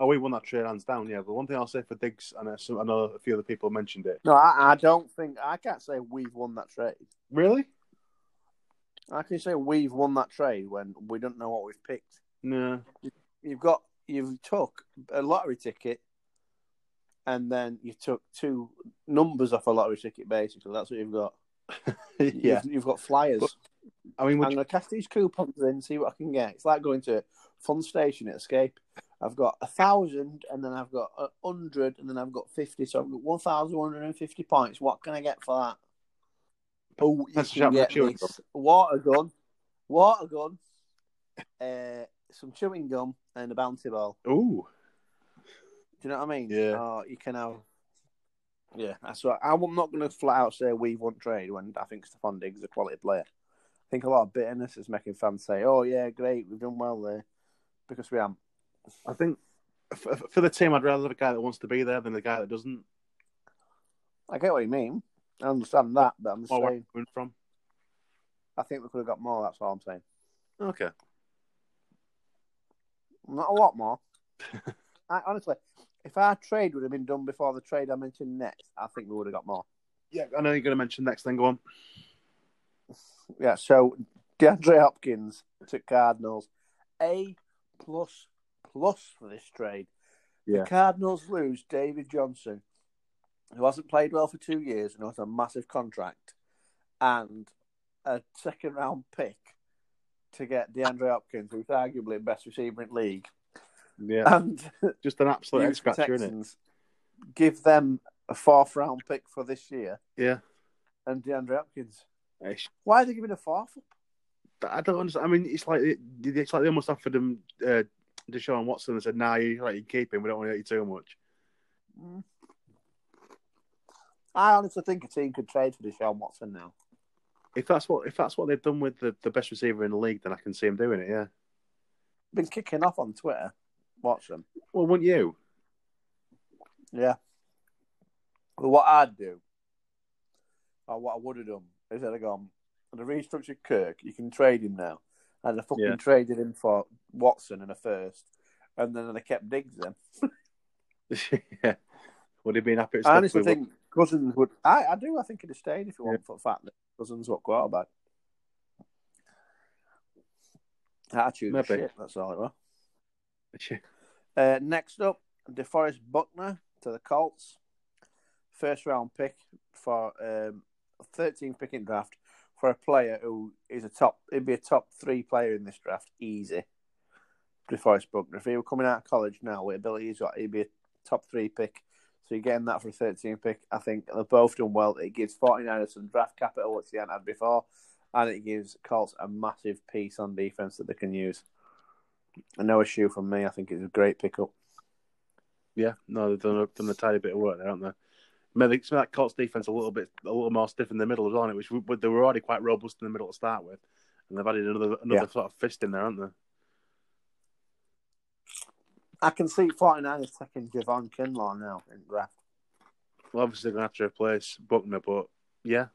Oh, we won that trade hands down, yeah. But one thing I'll say for Diggs, and I I know a few other people mentioned it. No, I, I don't think I can't say we've won that trade. Really? I can say we've won that trade when we don't know what we've picked. No. You've got you've took a lottery ticket, and then you took two numbers off a lottery ticket. Basically, that's what you've got. yeah. You've, you've got flyers. But- I mean, I'm would going to cast these coupons in, see what I can get. It's like going to Fun Station at Escape. I've got a thousand, and then I've got a hundred, and then I've got fifty. So I've got one thousand one hundred and fifty points. What can I get for that? Oh, you That's can shot get for chewing this water gun, water gun, uh, some chewing gum, and a bounty ball. ooh, Do you know what I mean? Yeah. Oh, you can have. Yeah, that's right. I'm not going to flat out say we want trade when I think Stefon Diggs is a quality player. I think a lot of bitterness is making fans say, "Oh yeah, great, we've done well there," because we haven't. I think for, for the team, I'd rather have a guy that wants to be there than the guy that doesn't. I get what you mean. I understand that, but I'm just where saying. I'm from. I think we could have got more. That's all I'm saying. Okay. Not a lot more. I, honestly, if our trade would have been done before the trade I mentioned next, I think we would have got more. Yeah, I know you're going to mention next thing. Go on. Yeah, so DeAndre Hopkins to Cardinals. A plus plus for this trade. Yeah. The Cardinals lose David Johnson, who hasn't played well for two years and has a massive contract, and a second round pick to get DeAndre Hopkins, who's arguably the best receiver in the league. Yeah. And Just an absolute X factor, isn't it? Give them a fourth round pick for this year Yeah. and DeAndre Hopkins. It's- Why are they giving a fourth? I don't understand. I mean, it's like it's like they almost offered him uh, Deshaun Watson and said, "Nah, you like you keep him. We don't want to hurt you too much." Mm. I honestly think a team could trade for Deshaun Watson now. If that's what if that's what they've done with the, the best receiver in the league, then I can see him doing it. Yeah. Been kicking off on Twitter. Watson. Well, wouldn't you? Yeah. Well, what I'd do, or what I would have done, have gone, I'd restructured Kirk. You can trade him now. And I fucking Yeah. traded him for Watson and a first, and then they kept Diggs then. yeah. Would he been happy? I honestly think Cousins would. I, I do. I think he'd have stayed if he wasn't for the fact that Cousins what quarterback. Attitude Maybe. shit. That's all it was. Uh, next up, DeForest Buckner to the Colts. First round pick for um, 13th pick in draft for a player who is a top, he'd be a top three player in this draft, easy. DeForest Buckner. If he were coming out of college now with ability he's got, he'd be a top three pick. So you're getting that for a 13th pick. I think they've both done well. It gives 49ers some draft capital, which they hadn't had before, and it gives Colts a massive piece on defense that they can use. And no issue from me. I think it's a great pickup. Yeah, no, they've done a, done a tiny bit of work there, haven't they? Maybe some of that Colts defense a little bit, a little more stiff in the middle aren't it? which w- they were already quite robust in the middle to start with, and they've added another another Yeah. sort of fist in there, haven't they? I can see 49ers taking Javon Kinlaw now in draft. Well, obviously they're going to have to replace Buckner, but yeah,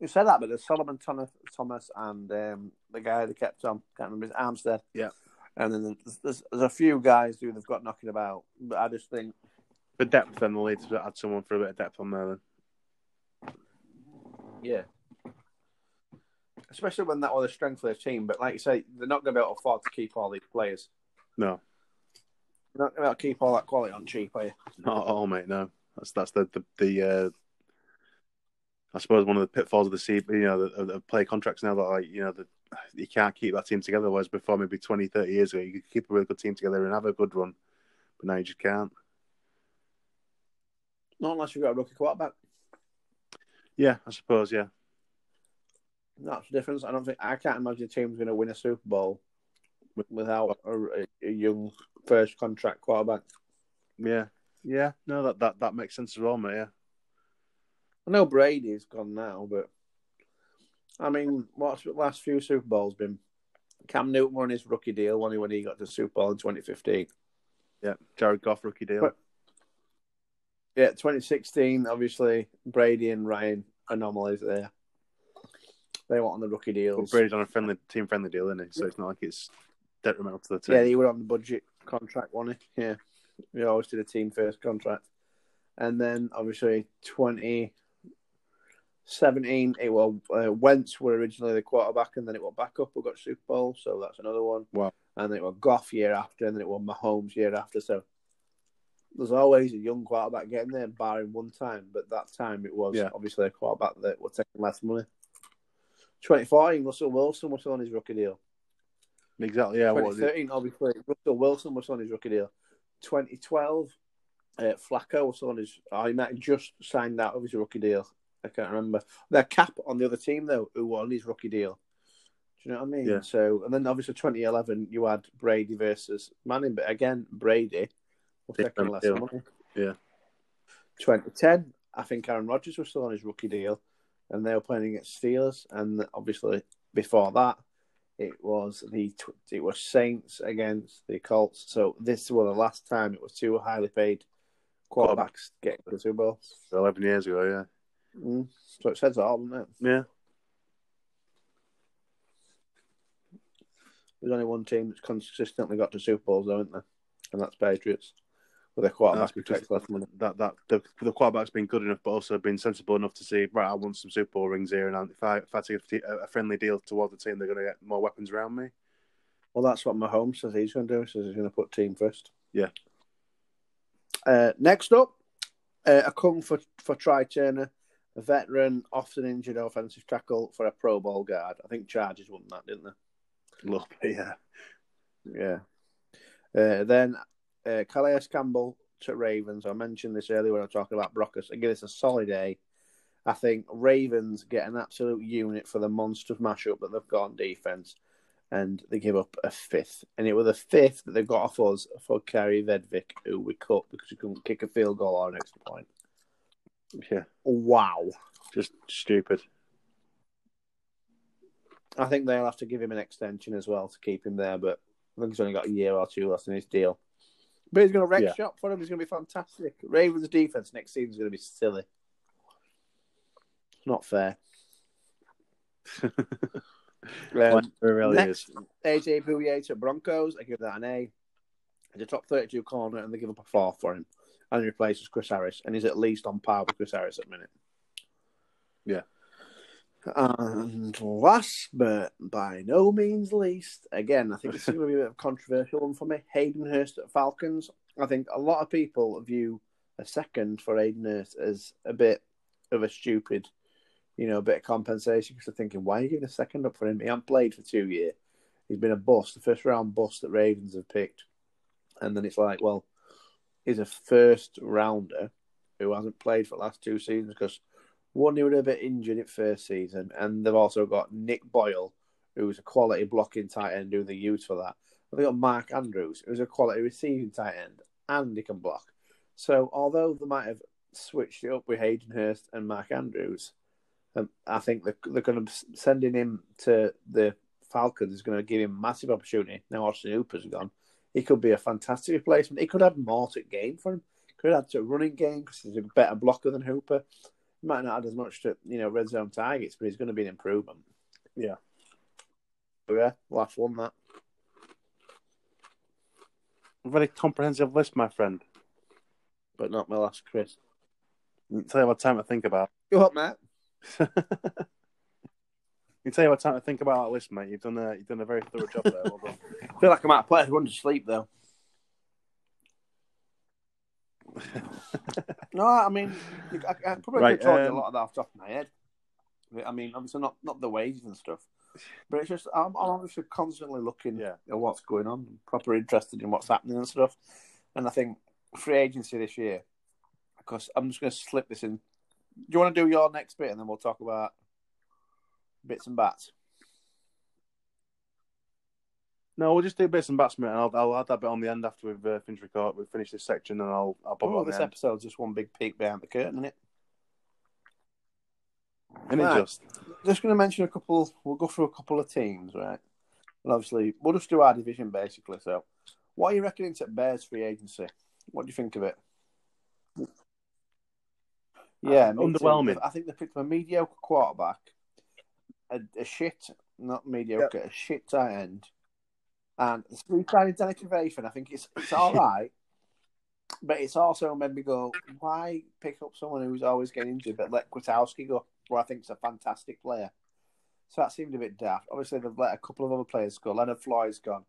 You said that, but there's Solomon Thomas, Thomas and um, the guy they kept on, can't remember his Armstead. Yeah. And then there's, there's, there's a few guys who they've got knocking about, but I just think for depth, then they'll need to add someone for a bit of depth on there. Then. Yeah. Especially when that was the strength of their team. But like you say, they're not going to be able to afford to keep all these players. No, They're not going to be able to keep all that quality on cheap, are you? not at all, mate. No, that's that's the the, the uh, I suppose one of the pitfalls of the C, you know, the, the play contracts now that like you know that you can't keep that team together. Whereas before, maybe 20, 30 years ago, you could keep a really good team together and have a good run, but now you just can't. Not unless you've got a rookie quarterback. Yeah, I suppose. Yeah, That's the difference. I don't think I can't imagine a team's going to win a Super Bowl without a, a young first contract quarterback. yeah, yeah. No, that that that makes sense as well, mate. Yeah, I know Brady's gone now, but I mean, what's the last few Super Bowls been? Cam Newton won his rookie deal when he when he got to the Super Bowl in 2015. yeah. Jared Goff rookie deal. But- Yeah, 2016, obviously, Brady and Ryan anomalies there. They were on the rookie But deals. Brady's on a friendly team friendly deal, isn't he? So it's not like it's detrimental to the team. Yeah, he were on the budget contract, wasn't he? Yeah. We always did a team first contract. And then, obviously, 2017, it was uh, Wentz were originally the quarterback, and then it went back up. We got Super Bowl, so that's another one. Wow. And then it was Goff year after, and then it was Mahomes year after. So there's always a young quarterback getting there, barring one time. But that time it was Yeah. obviously a quarterback that was taking less money. 2014, Russell Wilson was on his rookie deal. exactly. Yeah, what 2013, obviously, Russell Wilson was on his rookie deal. 2012, uh, Flacco was on his. Oh, he might have just signed out of his rookie deal. I can't remember. Their cap on the other team though, who were on his rookie deal. Do you know what I mean? Yeah. So, and then obviously 2011, you had Brady versus Manning, but again, Brady taking Different deal. Yeah. 2010, I think Aaron Rodgers was still on his rookie deal, and they were playing against Steelers. And obviously, before that, it was the it was Saints against the Colts. So this was the last time it was two highly paid quarterbacks getting to the Super Bowl. Eleven years ago. Yeah. Mm. So it says it all, doesn't it? Yeah. There's only one team that's consistently got to Super Bowls, though, isn't there? And that's Patriots. With a quarterback who takes less money. that that the, the quarterback's been good enough, but also been sensible enough to see right. I want some Super Bowl rings here, and if I if I take a, a friendly deal towards the team, they're going to get more weapons around me. Well, that's what Mahomes says he's going to do. He says he's going to put team first. Yeah. Uh, next up, uh, Okung for for Trai Turner, a veteran, often injured offensive tackle for a Pro Bowl guard. I think Chargers won that, didn't they? A little bit, yeah. Yeah. Uh, then uh, Calais Campbell to Ravens. I mentioned this earlier when I was talking about Brockers. Again, it's a solid A. I think Ravens get an absolute unit for the monster mashup that they've got on defense, and they give up a fifth. And it was the fifth that they got off us for Kaare Vedvik, who we cut because he couldn't kick a field goal or an extra point. Yeah, Wow. just stupid. I think they'll have to give him an extension as well to keep him there, but I think he's only got a year or two left in his deal. But he's going to wreck Yeah. shop for him. He's going to be fantastic. Ravens' defense next season is going to be silly. Not fair. Um, it really next, is. AJ Bouye to Broncos. I give that an A. He's a top 32 corner, and they give up a four for him. And he replaces Chris Harris, and he's at least on par with Chris Harris at the minute. Yeah. And last but by no means least, again, I think this is going to be a bit of a controversial one for me. Hayden Hurst at Falcons. I think a lot of people view a second for Hayden Hurst as a bit of a stupid, you know, bit of compensation because they're thinking, why are you giving a second up for him? He hasn't played for two years. He's been a bust, the first round bust that Ravens have picked. And then it's like, well, he's a first rounder who hasn't played for the last two seasons because one, who was a bit injured in first season, and they've also got Nick Boyle, who's a quality blocking tight end, who they use for that. They've got Mark Andrews, who's a quality receiving tight end, and he can block. So, although they might have switched it up with Hayden Hurst and Mark Andrews, um, I think they're, they're going to sending him to the Falcons is going to give him massive opportunity. Now Austin Hooper's gone, he could be a fantastic replacement. He could have more to game for him. Could add to a running game because he's a better blocker than Hooper. Might not add as much to you know red zone targets, but he's going to be an improvement. Yeah. But yeah, last one that. Very comprehensive list, my friend. But not my last, Chris. You tell you what time to think about. You up, Matt? You tell you what time to think about that list, mate. You've done a you've done a very thorough job there. Well. I feel like I might have put everyone to sleep though. No, I mean, I, I probably Right, could have told you um, a lot of that off the top of my head. I mean, obviously not not the wages and stuff, but it's just I'm, I'm obviously constantly looking Yeah. at what's going on, proper interested in what's happening and stuff. And I think free agency this year, because I'm just going to slip this in. Do you want to do your next bit and then we'll talk about bits and bats? No, we'll just do bits and bats, mate. And I'll, I'll add that bit on the end after we've uh, finished record. We've finished this section, and I'll I'll pop it Oh, on this the end. episode's just one big peek behind the curtain, isn't it? And it just just going to mention a couple. We'll go through a couple of teams, right? And obviously, we'll just do our division basically. So, what are you reckoning to Bears free agency? What do you think of it? Yeah, too. underwhelming. I think they picked a mediocre quarterback, a, a shit, not mediocre, a shit tight end, and we signed Danny Trevathan. I think it's it's all right, but it's also made me go, why pick up someone who's always getting injured, but let Kwiatkoski go, who I think is a fantastic player. So that seemed a bit daft. Obviously, they've let a couple of other players go. Leonard Floyd's gone,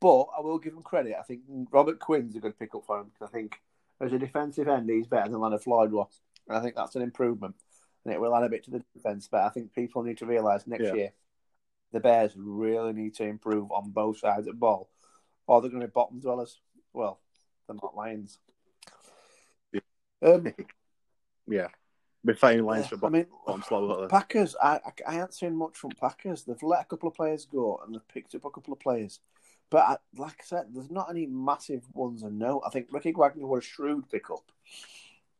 but I will give him credit. I think Robert Quinn's a good pick up for him because I think as a defensive end, he's better than Leonard Floyd was. And I think that's an improvement. And it will add a bit to the defense. But I think people need to realise next Yeah. year the Bears really need to improve on both sides of the ball, or they're going to be bottom dwellers. Well, they're not Lions. Um, yeah, been fighting lines for I mean, bottom. Packers, I, I, I ain't seen much from Packers. They've let a couple of players go and they've picked up a couple of players. But I, like I said, there's not any massive ones I know. I think Ricky Wagner was a shrewd pickup.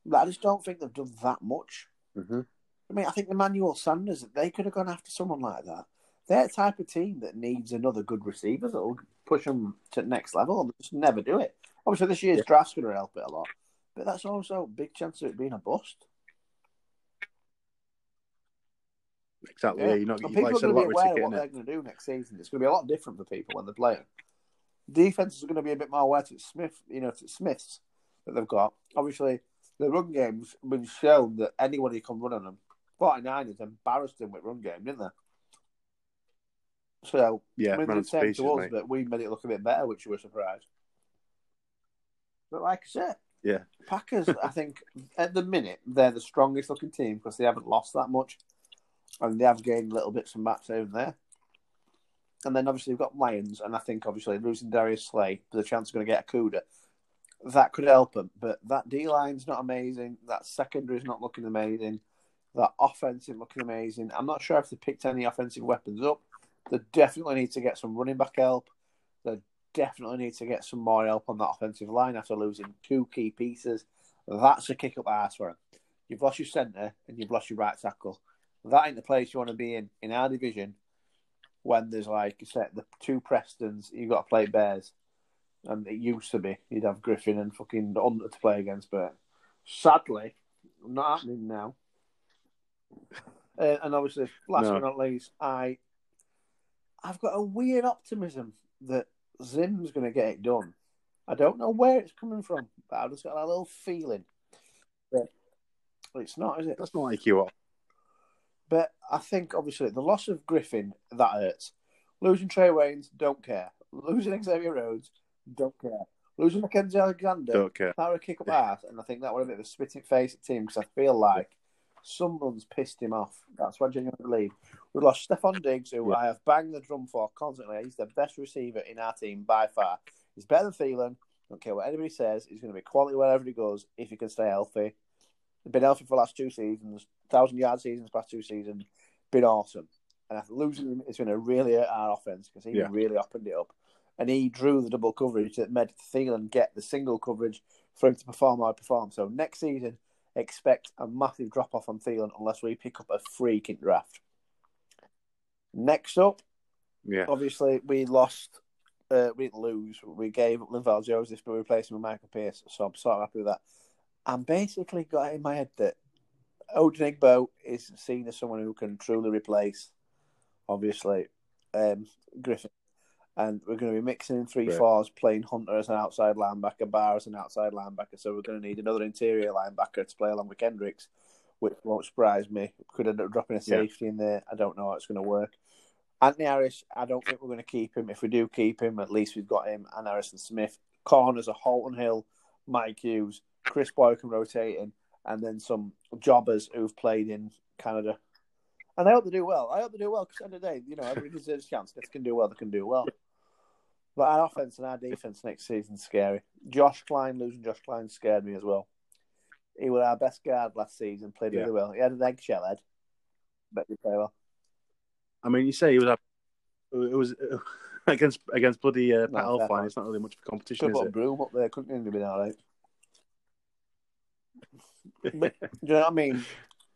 But I just don't think they've done that much. Mhm. I mean, I think Emmanuel Sanders, they could have gone after someone like that. They're type of team that needs another good receiver that will push them to the next level and just never do it. Obviously, this year's draft's going to help it a lot. But that's also a big chance of it being a bust. Exactly. Yeah. Yeah, you're not. And Like people I are going to be aware of what they're going to do next season. It's going to be a lot different for people when they're playing. Defenses are going to be a bit more aware to Smith, you know, to Smiths that they've got. Obviously, the run game's been shown that anybody can run on them. 49ers embarrassed them with run game, didn't they? So, Yeah, mean, man they of to us, mate. but we made it look a bit better, which we were surprised. But like I said, Yeah. Packers, I think at the minute they're the strongest looking team because they haven't lost that much, and they have gained little bits and bats over there. And then obviously we've got Lions, and I think obviously losing Darius Slay, a chance they're going to get Okudah. That could help them, but that D line's not amazing. That secondary's not looking amazing. That offensive looking amazing. I'm not sure if they picked any offensive weapons up. They definitely need to get some running back help. They definitely need to get some more help on that offensive line after losing two key pieces. That's a kick up the arse for them. You've lost your centre and you've lost your right tackle. That ain't the place you want to be in in our division when there's like you said the two Prestons you've got to play Bears, and it used to be you'd have Griffen and fucking Under to play against, but sadly not happening now. Uh, and obviously, last No. but not least, I I've got a weird optimism that Zim's going to get it done. I don't know where it's coming from, but I've just got a little feeling that it's not, is it? That's not like you are. But I think obviously the loss of Griffen that hurts. Losing Trae Waynes, don't care. Losing Xavier Rhodes, don't care. Losing Mackensie Alexander, Don't care. that would kick up ass, and I think that would have been a bit of a spitting face at team because I feel like someone's pissed him off. That's what I genuinely believe. We lost Stefon Diggs, who Yeah. I have banged the drum for constantly. He's the best receiver in our team by far. He's better than Thielen. Don't care what anybody says. He's going to be quality wherever he goes if he can stay healthy. He's been healthy for the last two seasons, thousand yard seasons, past two seasons. Been awesome. And think losing him is going to really hurt our offense because he Yeah. really opened it up. And he drew the double coverage that made Thielen get the single coverage for him to perform how he performed. So next season, expect a massive drop off on Thielen unless we pick up a freaking draft. Next up, Yeah. obviously we lost. Uh, we didn't lose. We gave up Linval Joseph, but we replaced him with Michael Pierce. So I'm sort of happy with that. I'm basically got it in my head that Odenigbo is seen as someone who can truly replace, obviously, um, Griffen. And we're going to be mixing in three Right. fours, playing Hunter as an outside linebacker, Barr as an outside linebacker. So we're going to need another interior linebacker to play along with Kendricks, which won't surprise me. Could end up dropping a Yeah. safety in there. I don't know how it's going to work. Anthony Harris, I don't think we're going to keep him. If we do keep him, at least we've got him and Harrison Smith. Corners are Holton Hill, Mike Hughes, Chris Boykin rotating, and then some jobbers who've played in Canada. And I hope they do well. I hope they do well because at the end of the day, you know, everybody deserves a chance. If they can do well, they can do well. But our offense and our defense next season's scary. Josh Kline, losing Josh Kline scared me as well. He was our best guard last season, played Yeah. really well. He had an eggshell head, but he played well. I mean, you say he was up. It was against against bloody uh, Pat No, Elflein. It's not really much of a competition, Could is have a it? broom up there, couldn't he? Been all right. But, do you know what I mean?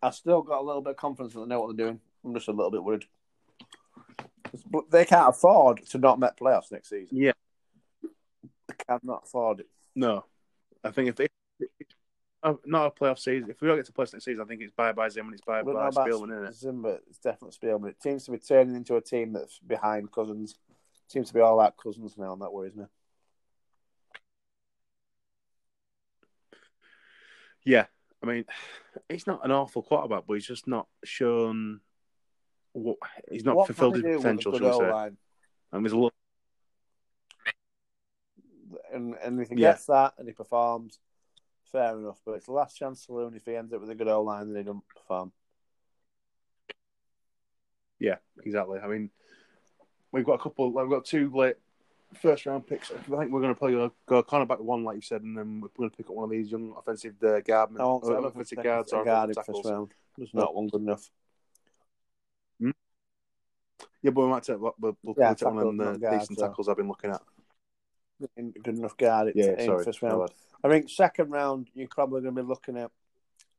I still got a little bit of confidence that they know what they're doing. I'm just a little bit worried. But they can't afford to not make playoffs next season. Yeah. They cannot afford it. No, I think if they uh, not a playoff season, if we don't get to playoffs next season, I think it's bye bye Zim and it's bye I don't know bye Spielman, isn't it? Zimba. It's definitely Spielman. It seems to be turning into a team that's behind Cousins. It seems to be all about Cousins now, and that worries me. Yeah, I mean, he's not an awful quarterback, but he's just not shown what he's not What fulfilled his he do with a potential. Shall we say? O-line? And there's a lot. and, and if he Yeah. gets that and he performs, fair enough. But it's the last chance saloon if he ends up with a good old line and he doesn't perform. Yeah, exactly. I mean, we've got a couple. We've got two late first round picks. I think we're going to probably go, go cornerback with one, like you said, and then we're going to pick up one of these young offensive uh, guard, I won't say uh, offensive guards or guard tackles. first round. There's not one good enough. Yeah, but we might take, we'll, we'll Yeah, take one of the guards, decent so. tackles I've been looking at. Good enough guard in, Yeah, sorry. first round. bad. I think second round you're probably going to be looking at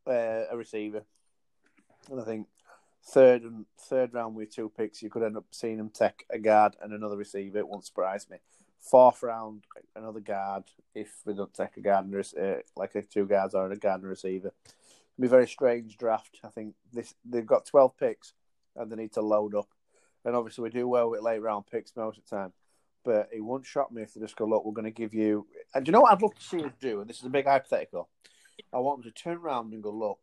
uh, a receiver, and I think third and third round with two picks you could end up seeing them take a guard and another receiver. It won't surprise me. Fourth round another guard if we don't take a guard and uh, like a two guards or a guard and receiver. It'll be a very strange draft. I think this they've got twelve picks and they need to load up, and obviously we do well with late round picks most of the time. But it won't shock me if they just go, look, we're going to give you. And you know what I'd love to see us do? And this is a big hypothetical. I want them to turn around and go, look,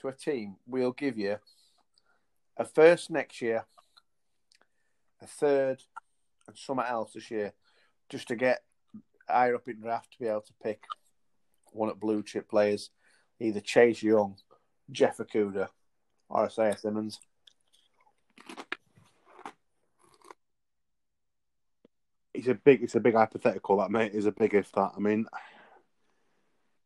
to a team, we'll give you a first next year, a third, and something else this year, just to get higher up in draft to be able to pick one of blue chip players, either Chase Young, Jeff Okudah, or Isaiah Simmons. It's a big, it's a big hypothetical. That mate is a big if that. I mean,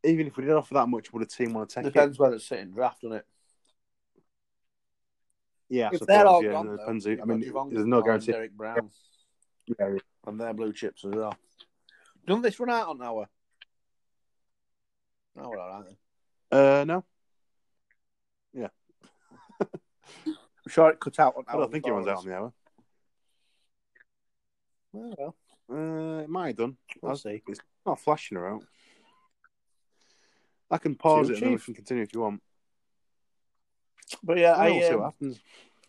even if we didn't offer that much, would a team want to take Depends it? whether it's sitting draft, doesn't it? Yeah, I If they're all yeah, gone, though, depends. I mean, there's no guarantee. Derrick Brown, Yeah, yeah. and they're blue chips as well. Doesn't this run out on hour? No, we're all right then. Uh, no, Yeah. I'm sure it cut out on I don't think it runs out on the hour. Well, well, Uh, it might have done. we'll I'll- see. It's not flashing her out. I can pause it what and then we can continue if you want. But yeah, I I, will see um, what happens.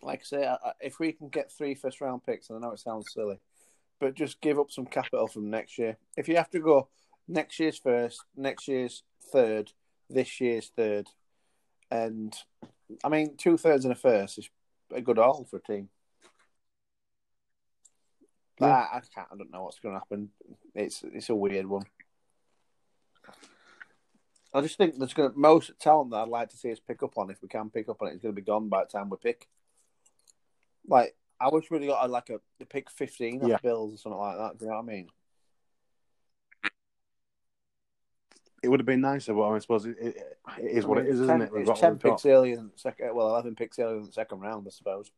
like I say, I, if we can get three first round picks, and I know it sounds silly, but just give up some capital from next year. If you have to go next year's first, next year's third, this year's third, and I mean two thirds and a first is a good all for a team. But Yeah. I, I can't. I don't know what's going to happen. It's it's a weird one. I just think there's going to most talent that I'd like to see us pick up on if we can pick up on it is going to be gone by the time we pick. Like I wish we'd got a, like a the pick fifteen Yeah. Bills or something like that. Do you know what I mean? It would have been nicer, but I suppose it, it, it is what it is, isn't it? We've It's ten got. picks earlier than second. Well, eleven picks earlier than the second round, I suppose.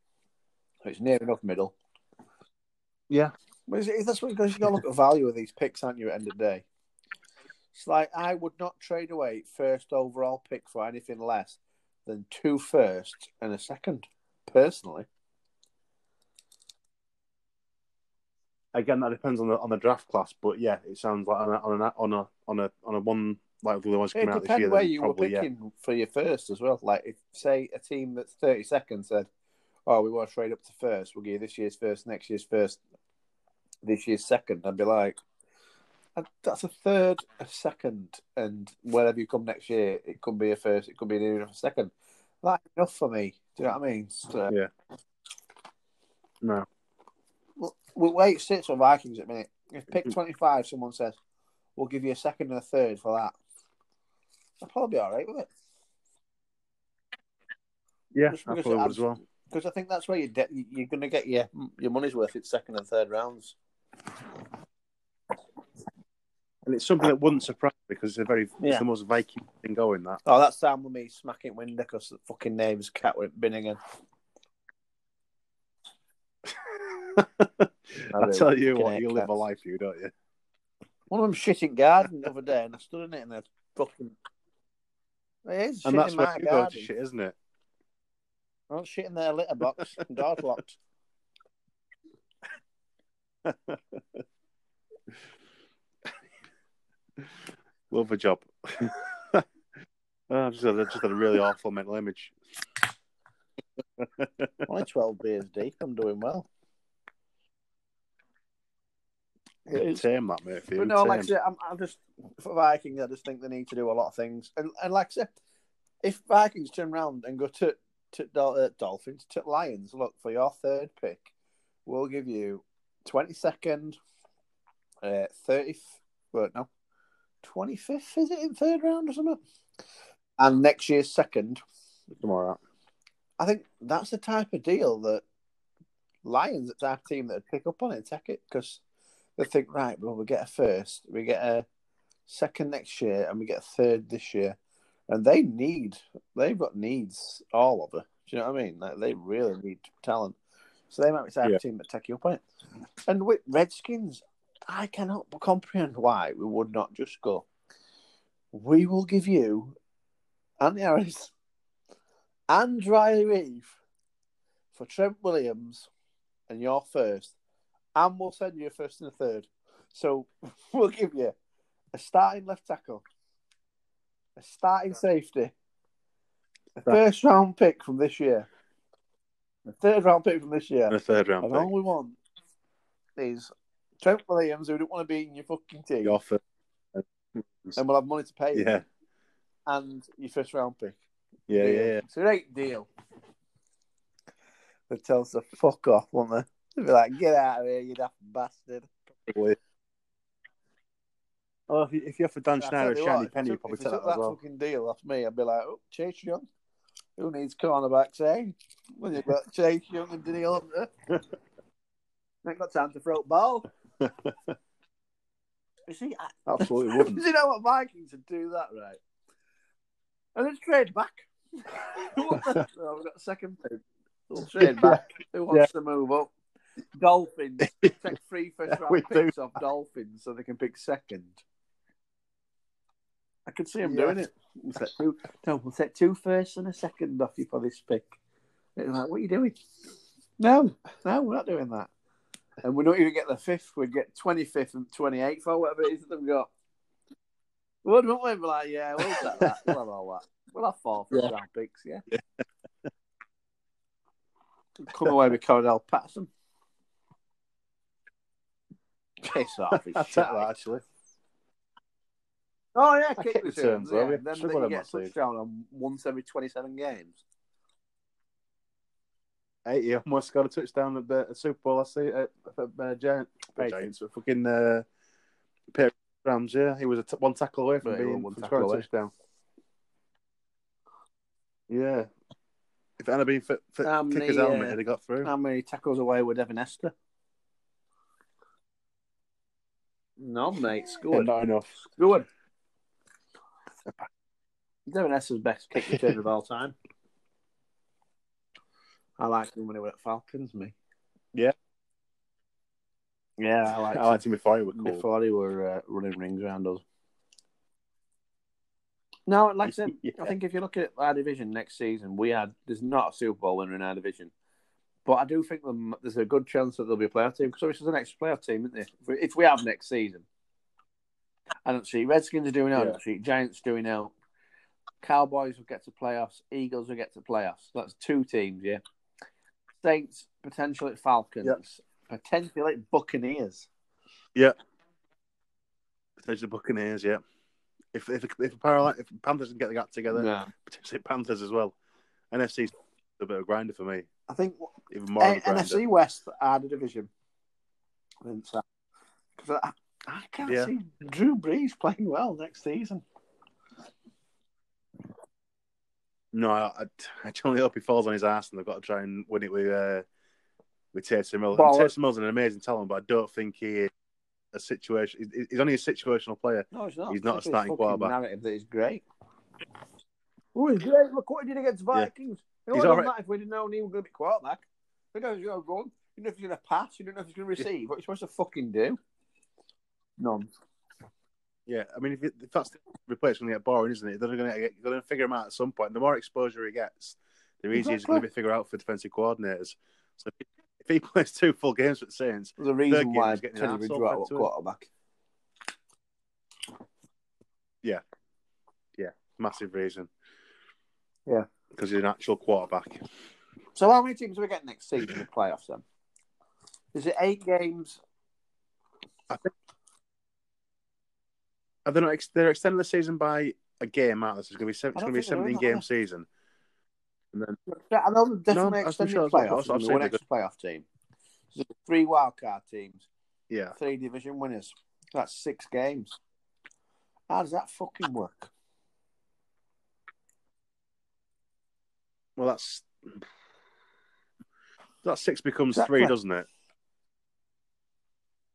So it's near enough middle. Yeah. But it's, it's, that's what because you got to look at the value of these picks, aren't you? At the end of the day, it's like I would not trade away first overall pick for anything less than two firsts and a second, personally. Again, that depends on the on the draft class, but yeah, it sounds like on a on a on a on a, on a one like the ones It coming out this depends year. where you were probably, yeah. picking for your first as well. Like if say a team that's thirty seconds said, "Oh, we want to trade up to first. We'll give you this year's first, next year's first, this year's second. I'd be like, "Uh, "That's a third, a second, and wherever you come next year, it could be a first, it could be an even a second. That's enough for me. Do you know what I mean? So, Yeah. No. well, well, wait, six for Vikings at a minute. If pick twenty five, someone says, "We'll give you a second and a third for that." I'll probably be all right with it. Yeah, Just I because probably would as well. because I think that's where you de- you're going to get your your money's worth It's second and third rounds. And it's something that wouldn't surprise me because it's a very Yeah. it's the most Viking thing going. That Oh, that sound with me smacking window because the fucking name is Catwit Binningham. I tell you what, you live a life, you don't you? One of them shit shitting garden the other day, and I stood in it and I fucking. It is And shit that's in where my you go garden. to shit, isn't it? I'm shit in their litter box. And Door's locked. Love a job. oh, I've just, had, just had a really awful mental image. Only twelve beers deep. I'm doing well. It is. him, that, mate. But no, like I said, I'm, I'm just for Vikings. I just think they need to do a lot of things, and and like I said, if Vikings turn around and go to to Dol- uh, Dolphins to Lions, look for your third pick, we'll give you twenty second, uh, thirty. But no, twenty fifth is it in third round or something? And next year's second. tomorrow. I think that's the type of deal that Lions, the type of team that would pick up on it and take it because they think, right, well, we get a first, we get a second next year, and we get a third this year. And they need, they've got needs all over. Do you know what I mean? Like, they really need talent. So they might be the type Yeah. of team that take you up on it. And with Redskins, I cannot comprehend why we would not just go, we will give you Andy Harris and Riley Reiff for Trent Williams and your first, and we'll send you a first and a third. So we'll give you a starting left tackle, a starting safety, a first round pick from this year, a third round pick from this year, And a third round and pick. all we want is Trent Williams, who don't want to be in your fucking team, Your first. and we'll have money to pay Yeah. and your first round pick. Yeah, deal. yeah, yeah. It's a great deal. They'd tell us to fuck off, won't they? They'd be like, get out of here, you daft bastard. Probably. Oh, if you, if you offer Dan Snyder a shiny what, penny, you probably take took that that well. fucking deal off me, I'd be like, oh, Chase Young. Who needs cornerbacks, eh? When you've got Chase Young and Danielle Hunter. Ain't got time to throw the ball. you see, I, Absolutely wouldn't. you know what Vikings would do that, right? And then trade back. Oh, we've got a second pick. We'll trade back. Who wants to move up? Dolphins. Take three first round do. picks off Dolphins so they can pick second. I could see them Yeah. doing it. We'll set two, no, we'll set two firsts and a second off you for this pick. It's like, what are you doing? No, no, we're not doing that. And we don't even get the fifth. We'd get 25th and 28th or whatever it is that they've got. Would, wouldn't we? Be like, yeah, we'll take that. We'll have all that. We'll have four first Yeah. round picks, yeah. Come away with Cordarrelle Patterson. Piss off. Take that actually. Oh yeah, kick kick returns. returns, Yeah. yeah. Then Should that one you get a touchdown on once every twenty-seven games. Hey, he almost got a touchdown at the Super Bowl. I see at, at uh, Giant, Patriots. Giants, but fucking uh, Patriots Rams. Yeah, he was a t- one tackle away from Right, being one from tackle a away. touchdown. Yeah, if it hadn't been for, for How kicker's many, helmet, uh, he'd have got through. How many tackles away were Devin Hester? No, mate. Yeah, not enough. Scored. Devin Hester's best kick return of all time. I liked him when he was at Falcons, me. Yeah. Yeah, I liked I him liked him before he was cool. before they were uh, running rings around us. No, like I said, Yeah. I think if you look at our division next season, we had there's not a Super Bowl winner in our division, but I do think there's a good chance that there'll be a playoff team because obviously there's an extra playoff team, isn't there? If we have next season, I don't see Redskins are doing out. I don't see Giants doing out. Cowboys will get to playoffs. Eagles will get to playoffs. That's two teams, yeah. Saints potentially Falcons, potentially Buccaneers. Yeah. Potentially Buccaneers, yeah. If if if, Paralyte, if Panthers can get the gap together, No. potentially Panthers as well. NFC's a bit of a grinder for me, I think even more a A- NFC West are the division. Because I, can't Yeah. see Drew Brees playing well next season. No, I, I, genuinely hope he falls on his ass and they've got to try and win it with uh, with Taysom Hill. Well, Taysom Hill's an amazing talent, but I don't think he is a situation. he's- only a situational player. No, he's not. He's not a It's his starting quarterback. Narrative that he's great. Oh, he's great. Look what he did against Vikings. You know, He's he's right. that if we didn't know he was going to be quarterback. You know, he's going to run. You know if he's going to pass. You don't know if he's going to receive. What are you supposed to fucking do? None. Yeah, I mean, if, it, if that's the replace going to get boring, isn't it? They're going to get, going to figure him out at some point. The more exposure he gets, the easier it's going to be to figure out for defensive coordinators. So if, he plays two full games with the Saints, There's a reason why Teddy Bridgewater was to him. quarterback. massive reason. Yeah. because he's an actual quarterback. So how many teams do we get next season in the playoffs then? Is it eight games? I think. Are they not? Ex- they're extending the season by a game, aren't they? So it's going to be seven, it's going to be a think they're doing seventeen game are season. And then I know they're definitely No, extending sure the that's what- playoffs. one extra playoff team. So three wildcard teams, yeah, three division winners. That's six games. How does that fucking work? well, that's that six becomes Exactly. three, doesn't it?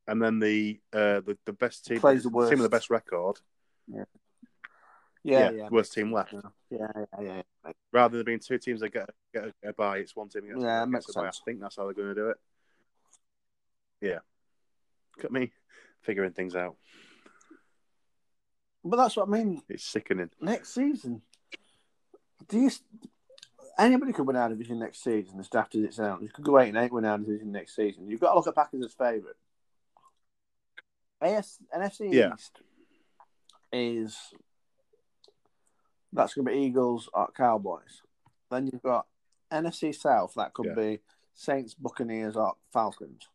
And then the uh, the, the best team, Plays the team with the best record, Yeah, yeah, yeah, worst team left. yeah, yeah, yeah. yeah. Rather than being two teams that get get a, a bye, it's one team gets, Yeah, that makes bye. I think that's how they're going to do it. Yeah, look at me figuring things out. But that's what I mean. It's sickening. Next season, do you? Anybody could win our division next season as daft as it sounds. You could go eight and eight win our division next season. You've got to look at Packers as favourite. AS NFC Yeah. East is that's going to be Eagles or Cowboys. Then you've got NFC South. That could Yeah. be Saints, Buccaneers, or Falcons.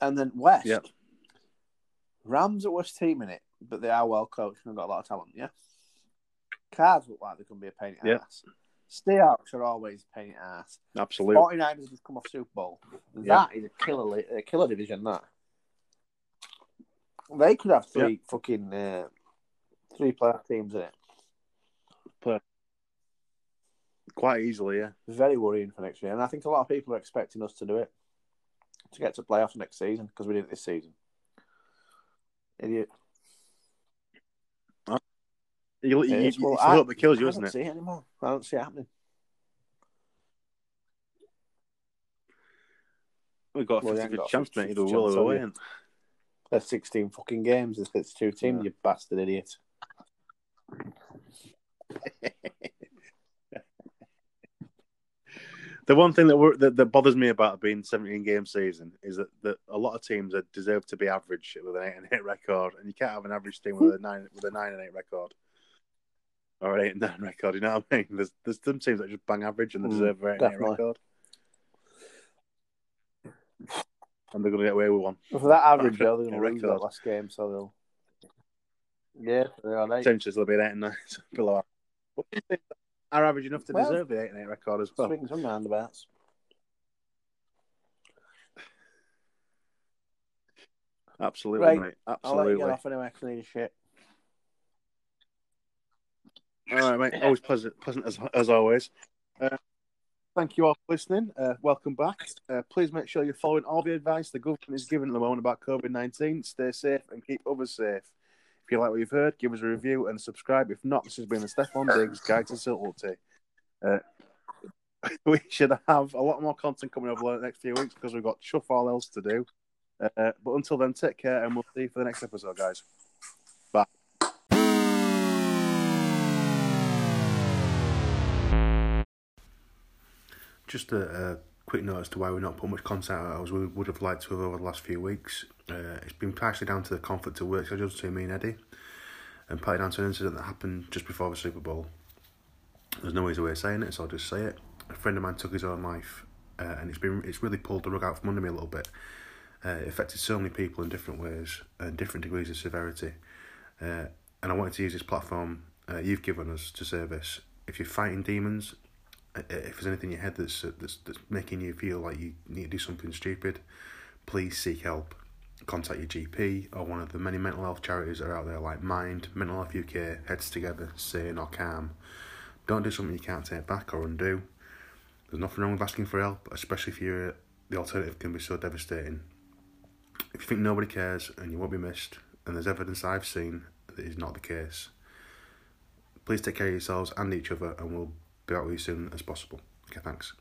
And then West. Yeah. Rams are worst team in it, but they are well coached and got a lot of talent. Yeah. Cards look like they can be a pain in the Yeah. ass. Seahawks are always a pain in the ass. Absolutely. 49ers have just come off Super Bowl. That is a killer, a killer division. That they could have three fucking uh, three player teams in it. Quite easily, yeah. Very worrying for next year, and I think a lot of people are expecting us to do it to get to playoffs next season because we did it this season. Idiot. You, you, It you, is. Well, it's the I- hope that kills you, I isn't don't see it anymore. I don't see it happening. We've got a Well, 50 good chance, mate. Either will have or you? There's 16 fucking games. If it's two teams, Yeah. you bastard idiot. The one thing that, that that bothers me about being 17 game season is that, that a lot of teams are, deserve to be average with an eight and eight record, and you can't have an average team with a nine with a nine and eight record. or an eight and nine record. You know what I mean? There's there's some teams that just bang average and they deserve an eight and eight record, and they're going to get away with one. For that average, though, they're going to lose that last game, so they'll. Yeah, they're on eight. Potentially they'll be an eight and nine below. But do you think are average enough to Well, deserve the eight and eight record as well? Swings and roundabouts. Absolutely, Right. mate. I'll let you Absolutely. get off anyway, I need a shit. All right, mate. Always pleasant, pleasant as as always. Uh, thank you all for listening. Uh, welcome back. Uh, please make sure you're following all the advice the government is giving at the moment about COVID nineteen. Stay safe and keep others safe. If you like what you've heard, give us a review and subscribe. If not, this has been the Stefon Diggs Guide to Subtlety. Uh, we should have a lot more content coming over the next few weeks because we've got chuff all else to do. Uh, but until then, take care and we'll see you for the next episode, guys. Just a, a quick note as to why we're not putting much content out as we would have liked to have over the last few weeks. Uh, it's been partially down to the conflict of work schedules between me and Eddie, and partly down to an incident that happened just before the Super Bowl. There's no easy way of saying it, so I'll just say it. A friend of mine took his own life, uh, and it's been it's really pulled the rug out from under me a little bit. Uh, it affected so many people in different ways and different degrees of severity. Uh, and I wanted to use this platform uh, you've given us to this. If you're fighting demons, if there's anything in your head that's, uh, that's that's making you feel like you need to do something stupid, please seek help. Contact your GP or one of the many mental health charities that are out there like Mind, Mental Health UK, Heads Together, Sane or Calm. Don't do something you can't take back or undo. There's nothing wrong with asking for help, especially if you're the alternative can be so devastating. If you think nobody cares and you won't be missed, and there's evidence I've seen that is not the case, please take care of yourselves and each other, and we'll be out with you soon as possible. Okay, thanks.